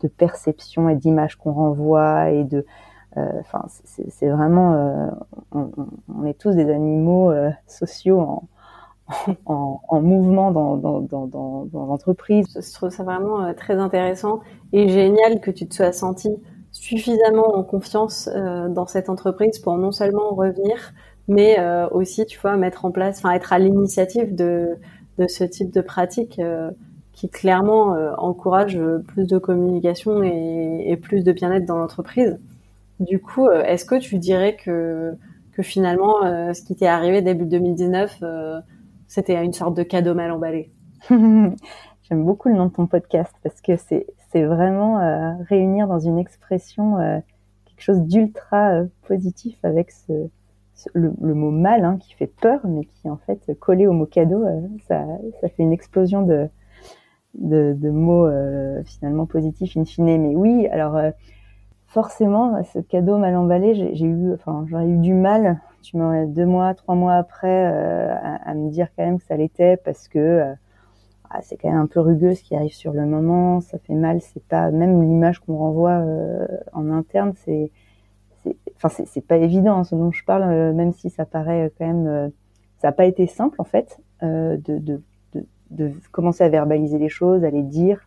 [SPEAKER 2] de perception et d'image qu'on renvoie et de, euh, enfin, c'est vraiment, euh, on, est tous des animaux sociaux en, *laughs* en, en, mouvement dans, dans, dans, dans, l'entreprise.
[SPEAKER 1] Je trouve ça vraiment euh, très intéressant et génial que tu te sois senti suffisamment en confiance euh, dans cette entreprise pour non seulement revenir, mais euh, aussi, tu vois, mettre en place, enfin, être à l'initiative de, de ce type de pratique euh, qui clairement euh, encourage plus de communication et, et plus de bien-être dans l'entreprise. Du coup, est-ce que tu dirais que, que finalement, ce qui t'est arrivé début 2019 c'était une sorte de cadeau mal emballé. *laughs*
[SPEAKER 2] J'aime beaucoup le nom de ton podcast parce que c'est vraiment euh, réunir dans une expression euh, quelque chose d'ultra euh, positif avec le, mot mal hein, qui fait peur mais qui en fait collé au mot cadeau ça ça fait une explosion de de, mots finalement positifs in fine mais oui alors forcément ce cadeau mal emballé eu enfin j'aurais eu du mal tu m'aurais deux mois, trois mois après euh, à, me dire quand même que ça l'était parce que euh, ah, c'est quand même un peu rugueux ce qui arrive sur le moment, ça fait mal, c'est pas même l'image qu'on renvoie euh, en interne, c'est enfin c'est pas évident hein, ce dont je parle, même si ça paraît quand même, ça n'a pas été simple en fait de, commencer à verbaliser les choses, à les dire.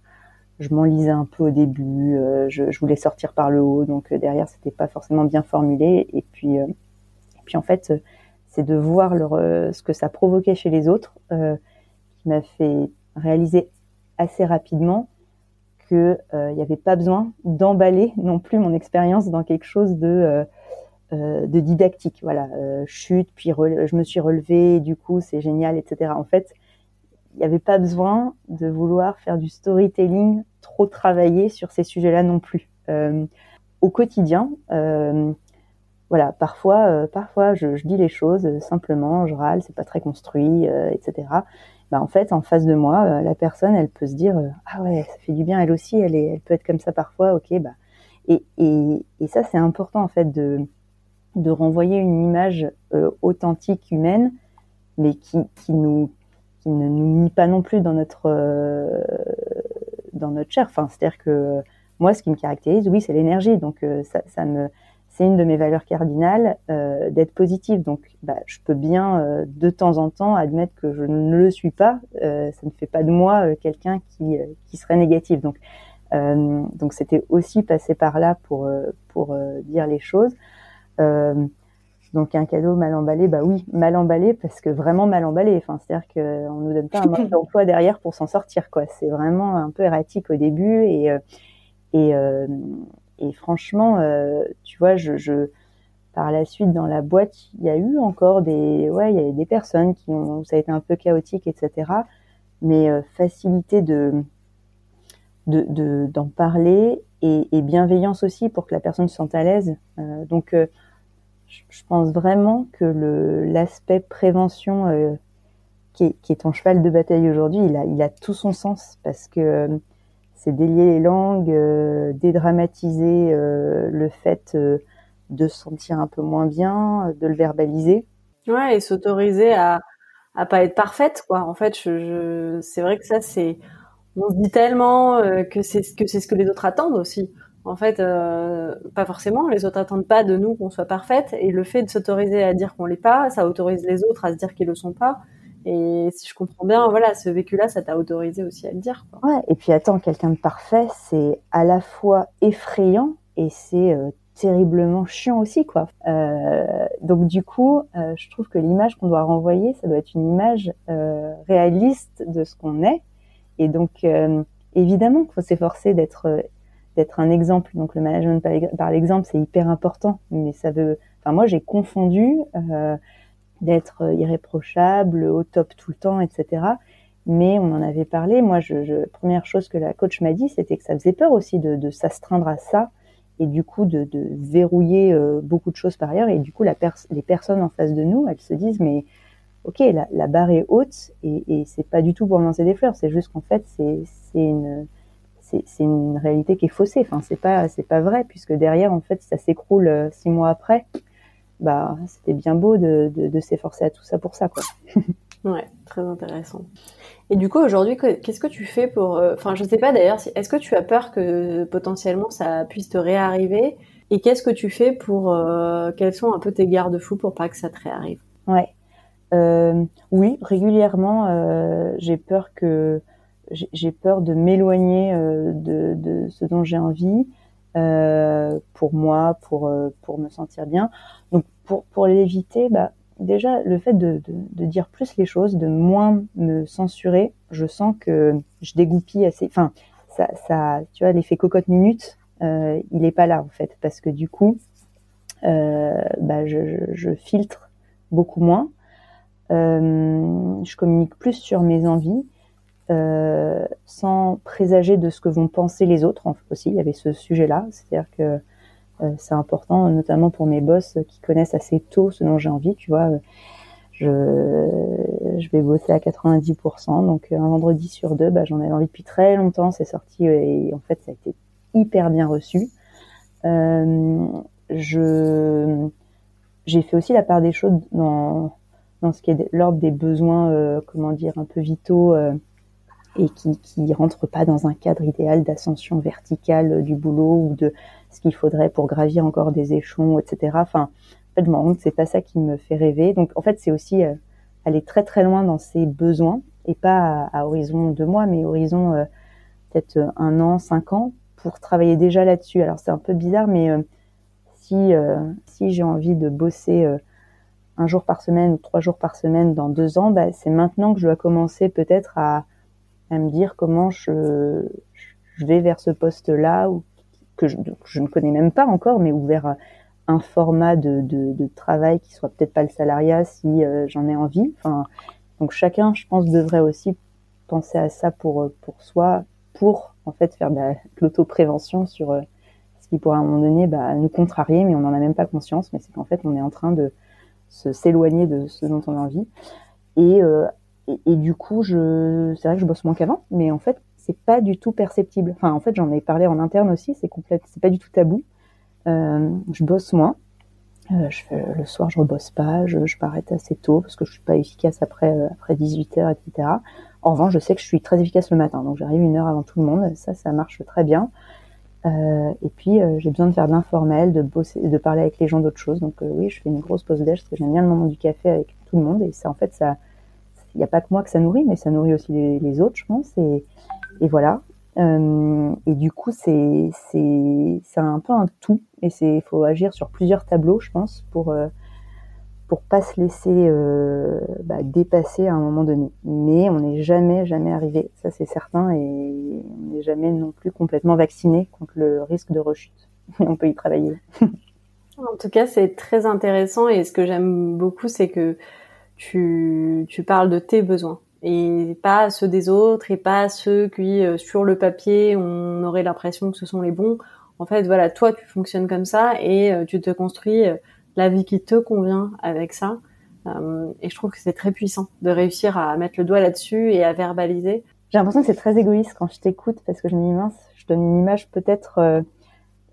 [SPEAKER 2] Je m'enlisais un peu au début, je, je, voulais sortir par le haut, donc derrière c'était pas forcément bien formulé, et puis puis en fait, euh, c'est de voir euh, ce que ça provoquait chez les autres, euh, qui m'a fait réaliser assez rapidement que il n'y avait pas besoin d'emballer *laughs* non plus mon expérience dans quelque chose de didactique. Voilà, chute, puis je me suis relevée, du coup c'est génial, etc. En fait, il n'y avait pas besoin de vouloir faire du storytelling trop travaillé sur ces sujets-là non plus. Au quotidien, voilà, parfois, euh, parfois je, dis les choses simplement, je râle, c'est pas très construit, etc. Bah, en fait, en face de moi, la personne, elle peut se dire ah ouais, ça fait du bien, elle aussi, elle, est, elle peut être comme ça parfois, ok, bah et, et, et ça c'est important en fait de de renvoyer une image authentique, humaine, mais qui, qui nous qui ne nous nie pas non plus dans notre euh, dans notre chair. Enfin, c'est-à-dire que moi, ce qui me caractérise, oui, c'est l'énergie. Donc euh, ça, ça, me c'est une de mes valeurs cardinales euh, d'être positive. Donc, bah, je peux bien euh, de temps en temps admettre que je ne le suis pas. Euh, ça ne fait pas de moi quelqu'un qui qui serait négatif. Donc donc c'était aussi passer par là pour pour dire les choses. Donc un cadeau mal emballé, bah oui, mal emballé parce que vraiment mal emballé. Enfin, c'est-à-dire qu'on nous donne pas un manque *laughs* d'emploi derrière pour s'en sortir, quoi. C'est vraiment un peu erratique au début et et, et franchement, euh, tu vois, je, par la suite dans la boîte, il y a eu encore des ouais, il y a des personnes qui ont ça a été un peu chaotique, etc. Mais facilité de de d'en parler et, bienveillance aussi pour que la personne se sente à l'aise. donc je pense vraiment que l'aspect prévention euh, qui, est, qui, est, ton cheval de bataille aujourd'hui, il a, il a tout son sens parce que euh, c'est délier les langues, euh, dédramatiser le fait de se sentir un peu moins bien, de le verbaliser.
[SPEAKER 1] Ouais, et s'autoriser à à pas être parfaite, quoi. En fait, c'est vrai que ça, c'est on se dit tellement que c'est que c'est ce que les autres attendent aussi. En fait, euh, pas forcément. Les autres attendent pas de nous qu'on soit parfaite. Et le fait de s'autoriser à dire qu'on l'est pas, ça autorise les autres à se dire qu'ils le sont pas. Et si je comprends bien, voilà, ce vécu-là, ça t'a autorisé aussi à le dire.
[SPEAKER 2] Ouais. Et puis attends, quelqu'un de parfait, c'est à la fois effrayant et c'est euh, terriblement chiant aussi, quoi. Euh, donc du coup, euh, je trouve que l'image qu'on doit renvoyer, ça doit être une image réaliste de ce qu'on est. Et donc, évidemment qu'il faut s'efforcer d'être d'être un exemple. Donc le management par, l'exemple, c'est hyper important. Mais ça veut, enfin moi j'ai confondu d'être irréprochable, au top tout le temps, etc. Mais on en avait parlé. Moi, je, première chose que la coach m'a dit, c'était que ça faisait peur aussi de, s'astreindre à ça et du coup de, verrouiller euh, beaucoup de choses par ailleurs. Et du coup, la les personnes en face de nous, elles se disent mais ok, la, barre est haute et, et c'est pas du tout pour lancer des fleurs. C'est juste qu'en fait, c'est une c'est une réalité qui est faussée. Enfin, c'est pas c'est pas vrai puisque derrière, en fait, ça s'écroule euh, six mois après. Bah, c'était bien beau de, de, de s'efforcer à tout ça pour ça, quoi. *laughs*
[SPEAKER 1] ouais, très intéressant. Et du coup, aujourd'hui, qu'est-ce que tu fais pour, euh, enfin, je sais pas d'ailleurs, est-ce que tu as peur que potentiellement ça puisse te réarriver? Et qu'est-ce que tu fais pour, euh, quels sont un peu tes garde-fous pour pas que ça te réarrive?
[SPEAKER 2] Ouais. Euh, oui, régulièrement, euh, j'ai peur que j'ai peur de m'éloigner euh, de, de, ce dont j'ai envie euh, pour moi, pour euh, pour me sentir bien. Donc pour pour l'éviter, bah déjà le fait de, de, de, dire plus les choses, de moins me censurer, je sens que je dégoupille assez. Enfin, ça, ça tu vois, l'effet cocotte minute, euh, il est pas là en fait, parce que du coup, euh, bah, je, je, je, filtre beaucoup moins. Euh, je communique plus sur mes envies euh, sans présager de ce que vont penser les autres aussi. Il y avait ce sujet-là, c'est-à-dire que euh, c'est important, notamment pour mes boss qui connaissent assez tôt ce dont j'ai envie. Tu vois, je, je vais bosser à 90%, donc un vendredi sur deux, bah, j'en avais envie depuis très longtemps. C'est sorti et en fait ça a été hyper bien reçu. Euh, je j'ai fait aussi la part des choses dans dans ce qui est l'ordre des besoins, euh, comment dire, un peu vitaux euh, et qui qui rentre pas dans un cadre idéal d'ascension verticale du boulot ou de ce qu'il faudrait pour gravir encore des échelons, etc. Enfin, en fait, je me rends compte c'est pas ça qui me fait rêver. Donc, en fait, c'est aussi euh, aller très très loin dans ses besoins et pas à, horizon de mois, mais horizon euh, peut-être un an, cinq ans pour travailler déjà là-dessus. Alors, c'est un peu bizarre, mais euh, si si j'ai envie de bosser un jour par semaine ou trois jours par semaine dans deux ans, bah, c'est maintenant que je dois commencer peut-être à à me dire comment je, vais vers ce poste-là ou que je, ne connais même pas encore, mais ou vers un format de, travail qui soit peut-être pas le salariat si euh, j'en ai envie. Enfin, donc chacun, je pense, devrait aussi penser à ça pour pour soi, pour en fait faire de l'autoprévention sur ce qui pourrait à un moment donné bah, nous contrarier, mais on n'en a même pas conscience. Mais c'est qu'en fait, on est en train de se s'éloigner de ce dont on a envie. Et, et, du coup, je, c'est vrai que je bosse moins qu'avant, mais en fait, c'est pas du tout perceptible. Enfin, en fait, j'en ai parlé en interne aussi. C'est complet, c'est pas du tout tabou. Euh, je bosse moins. Euh, je le soir, je rebosse pas. Je, je m'arrête assez tôt parce que je suis pas efficace après euh, après 18 heures, etc. En revanche, je sais que je suis très efficace le matin, donc j'arrive une heure avant tout le monde. Ça, ça marche très bien. Et puis, j'ai besoin de faire de l'informel, de bosser, de parler avec les gens d'autres choses. Donc, oui, je fais une grosse pause déj parce que j'aime bien le moment du café avec tout le monde. Et ça, en fait, ça, il n'y a pas que moi que ça nourrit, mais ça nourrit aussi les, autres, je pense. Et, voilà. Euh, et du coup, c'est un peu un tout, et c'est faut agir sur plusieurs tableaux, je pense, pour euh, pour pas se laisser euh, bah, dépasser à un moment donné. Mais on n'est jamais jamais arrivé, ça c'est certain, et on n'est jamais non plus complètement vacciné contre le risque de rechute. *laughs* on peut y travailler.
[SPEAKER 1] en tout cas, c'est très intéressant, et ce que j'aime beaucoup, c'est que tu tu parles de tes besoins et pas ceux des autres et pas ceux qui euh, sur le papier on aurait l'impression que ce sont les bons. En fait, voilà, toi tu fonctionnes comme ça et euh, tu te construis euh, la vie qui te convient avec ça. et je trouve que c'est très puissant de réussir à mettre le doigt là-dessus et à verbaliser.
[SPEAKER 2] J'ai l'impression que c'est très égoïste quand je t'écoute parce que je me dis mince, je donne une image peut-être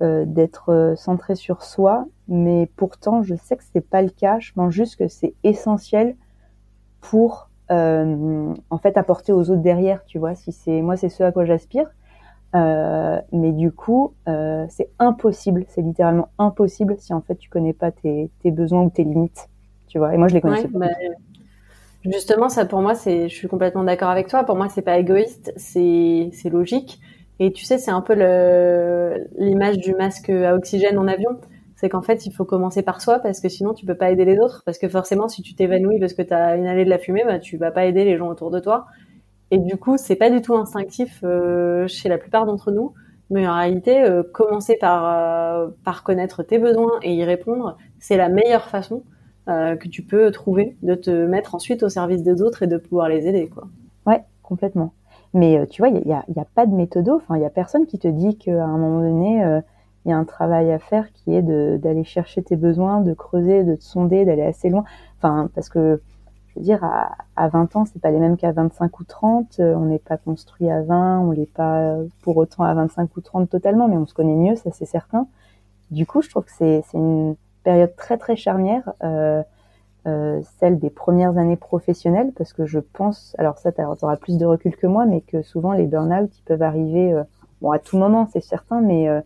[SPEAKER 2] euh, d'être centré sur soi, mais pourtant je sais que c'est pas le cas. Je pense juste que c'est essentiel pour euh, en fait apporter aux autres derrière, tu vois. Si c'est moi, c'est ce à quoi j'aspire. Euh, mais du coup, euh, c'est impossible, c'est littéralement impossible si en fait tu connais pas tes, tes besoins ou tes limites, tu vois. Et moi, je les connais pas. Bah,
[SPEAKER 1] justement, ça pour moi, c'est, je suis complètement d'accord avec toi. Pour moi, c'est pas égoïste, c'est, c'est logique. Et tu sais, c'est un peu l'image du masque à oxygène en avion c'est qu'en fait, il faut commencer par soi parce que sinon, tu peux pas aider les autres. Parce que forcément, si tu t'évanouis parce que tu as inhalé de la fumée, bah, tu vas pas aider les gens autour de toi. Et du coup, c'est pas du tout instinctif euh, chez la plupart d'entre nous. Mais en réalité, euh, commencer par, euh, par connaître tes besoins et y répondre, c'est la meilleure façon que tu peux trouver de te mettre ensuite au service des autres et de pouvoir les aider. Quoi.
[SPEAKER 2] Ouais, complètement. Mais tu vois, il n'y a, y a, pas de méthode. Enfin, il y a personne qui te dit qu'à un moment donné, il y a un travail à faire qui est d'aller chercher tes besoins, de creuser, de te sonder, d'aller assez loin. Enfin, parce que je veux dire, à, à 20 ans, c'est pas les mêmes qu'à 25 ou 30. Euh, on n'est pas construit à 20, on l'est pas pour autant à 25 ou 30 totalement, mais on se connaît mieux, ça c'est certain. Du coup, je trouve que c'est une période très très charnière, euh, euh, celle des premières années professionnelles, parce que je pense, alors ça, tu auras plus de recul que moi, mais que souvent les burn-out, ils peuvent arriver, euh, bon, à tout moment, c'est certain, mais euh,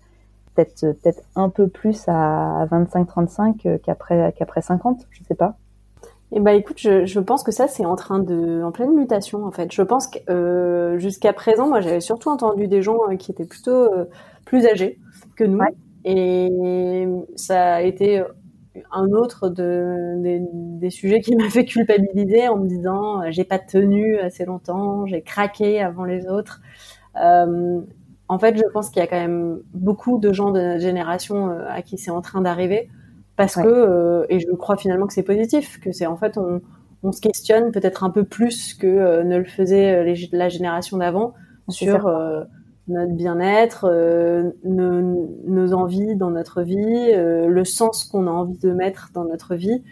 [SPEAKER 2] peut-être peut-être un peu plus à 25-35 euh, qu'après qu'après 50, je sais pas.
[SPEAKER 1] Eh ben écoute, je, je pense que ça c'est en train de en pleine mutation en fait. Je pense que euh, jusqu'à présent, moi j'avais surtout entendu des gens euh, qui étaient plutôt plus âgés que nous, et ça a été un autre de, des, des sujets qui m'a *laughs* fait culpabiliser en me disant j'ai pas tenu assez longtemps, j'ai craqué avant les autres. Euh, en fait, je pense qu'il y a quand même beaucoup de gens de notre génération euh, à qui c'est en train d'arriver parce que euh, et je crois finalement que c'est positif, que c'est en fait on, on se questionne peut-être un peu plus que euh, ne le faisait la génération d'avant sur notre bien-être, nos, nos, envies dans notre vie, le sens qu'on a envie de mettre dans notre vie.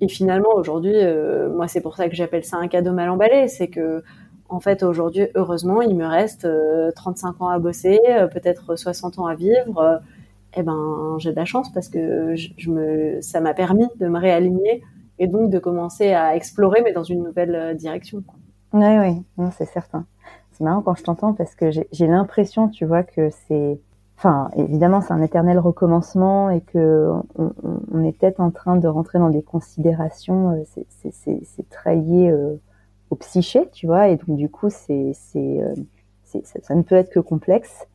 [SPEAKER 1] Et finalement, aujourd'hui, moi, c'est pour ça que j'appelle ça un cadeau mal emballé, c'est que en fait, aujourd'hui, heureusement, il me reste 35 euh, ans à bosser, euh, peut-être 60 ans à vivre. eh ben, j'ai de la chance parce que je, me, ça m'a permis de me réaligner et donc de commencer à explorer, mais dans une nouvelle euh, direction.
[SPEAKER 2] Oui, oui, c'est certain. C'est marrant quand je t'entends parce que j'ai l'impression, tu vois, que c'est, enfin, évidemment, c'est un éternel recommencement et que on, est peut-être en train de rentrer dans des considérations. C'est très lié au psyché, tu vois, et donc du coup, c'est, euh, ça, ne peut être que complexe,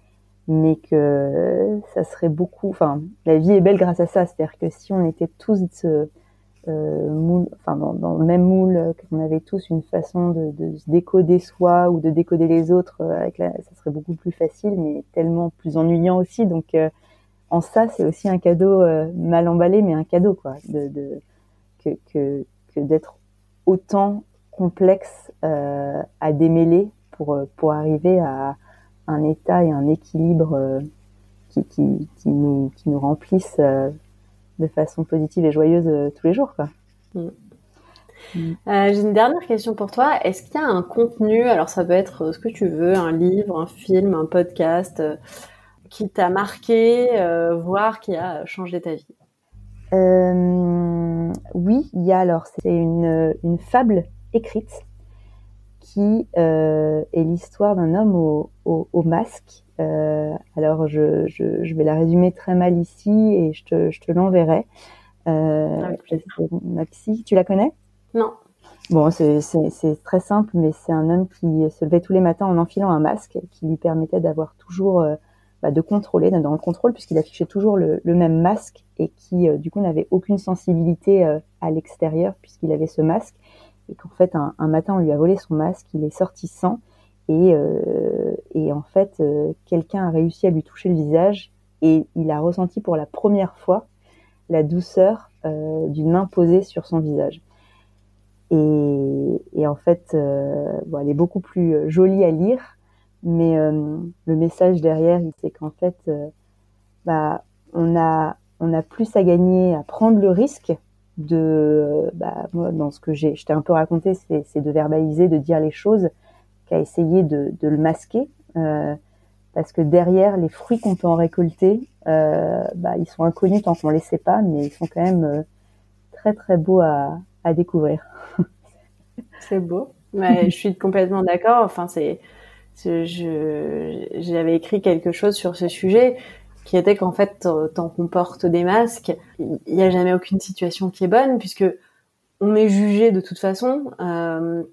[SPEAKER 2] mais que ça serait beaucoup. Enfin, la vie est belle grâce à ça. C'est-à-dire que si on était tous euh, moule, enfin dans, le même moule, qu'on avait tous une façon de, se décoder soi ou de décoder les autres, euh, ça serait beaucoup plus facile, mais tellement plus ennuyant aussi. Donc, euh, en ça, c'est aussi un cadeau mal emballé, mais un cadeau, quoi, de, que, que, d'être autant complexe euh, à démêler pour pour arriver à un état et un équilibre qui, qui, qui, nous, qui nous remplissent de façon positive et joyeuse tous les jours. Quoi. Mm.
[SPEAKER 1] Mm. Euh, j'ai une dernière question pour toi. Est-ce qu'il y a un contenu, alors ça peut être euh, ce que tu veux, un livre, un film, un podcast, euh, qui t'a marqué, voire qui a changé ta vie?
[SPEAKER 2] Oui, il y a alors, c'est une, une fable écrite qui est l'histoire d'un homme au, au, masque. Alors, je, je, je, vais la résumer très mal ici et je te, je te l'enverrai. Euh, ma psy, tu la connais?
[SPEAKER 1] Non.
[SPEAKER 2] Bon, c'est très simple, mais c'est un homme qui se levait tous les matins en enfilant un masque qui lui permettait d'avoir toujours, euh, bah, de contrôler, dans le contrôle, puisqu'il affichait toujours le, même masque et qui, euh, du coup, n'avait aucune sensibilité euh, à l'extérieur puisqu'il avait ce masque. Et qu'en fait, un, matin, on lui a volé son masque, il est sorti sans. Et, et en fait, quelqu'un a réussi à lui toucher le visage et il a ressenti pour la première fois la douceur d'une main posée sur son visage. Et, en fait, euh, bon, elle est beaucoup plus euh, jolie à lire, mais euh, le message derrière, c'est qu'en fait, bah, on a on a plus à gagner à prendre le risque de, bah, moi, dans ce que je t'ai un peu raconté, c'est de verbaliser, de dire les choses, qu'à essayer de, de, le masquer, euh, parce que derrière les fruits qu'on peut en récolter, euh, bah, ils sont inconnus tant qu'on les sait pas, mais ils sont quand même très très beaux à, à découvrir. *laughs*
[SPEAKER 1] C'est beau. je suis complètement d'accord. Enfin, c'est, j'avais écrit quelque chose sur ce sujet qui était qu'en fait, tant qu'on porte des masques, il n'y a jamais aucune situation qui est bonne puisque on est jugé de toute façon, euh,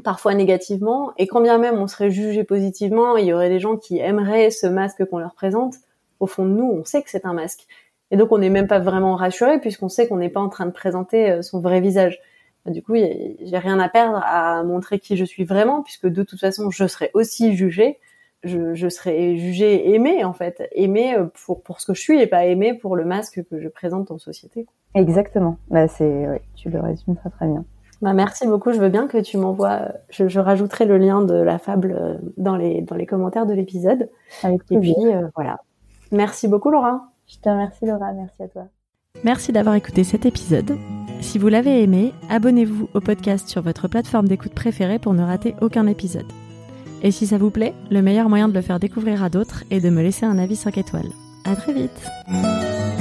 [SPEAKER 1] parfois négativement, et quand bien même on serait jugé positivement, il y aurait des gens qui aimeraient ce masque qu'on leur présente. Au fond de nous, on sait que c'est un masque. Et donc on n'est même pas vraiment rassuré puisqu'on sait qu'on n'est pas en train de présenter euh, son vrai visage. Bah, du coup, j'ai rien à perdre à montrer qui je suis vraiment, puisque de toute façon, je serai aussi jugée. Je, je serai jugée aimée, en fait. Aimée euh, pour, pour ce que je suis et pas aimée pour le masque que je présente en société.
[SPEAKER 2] Exactement. Bah, c'est, oui, tu le résumes très très bien.
[SPEAKER 1] Bah, merci beaucoup. Je veux bien que tu m'envoies. Je, je, rajouterai le lien de la fable euh, dans les, dans les commentaires de l'épisode.
[SPEAKER 2] Avec plaisir.
[SPEAKER 1] Et puis, euh, voilà. Merci beaucoup, Laura.
[SPEAKER 2] Je te remercie, Laura. Merci à toi.
[SPEAKER 1] Merci d'avoir écouté cet épisode. Si vous l'avez aimé, abonnez-vous au podcast sur votre plateforme d'écoute préférée pour ne rater aucun épisode. Et si ça vous plaît, le meilleur moyen de le faire découvrir à d'autres est de me laisser un avis 5 étoiles. À très vite!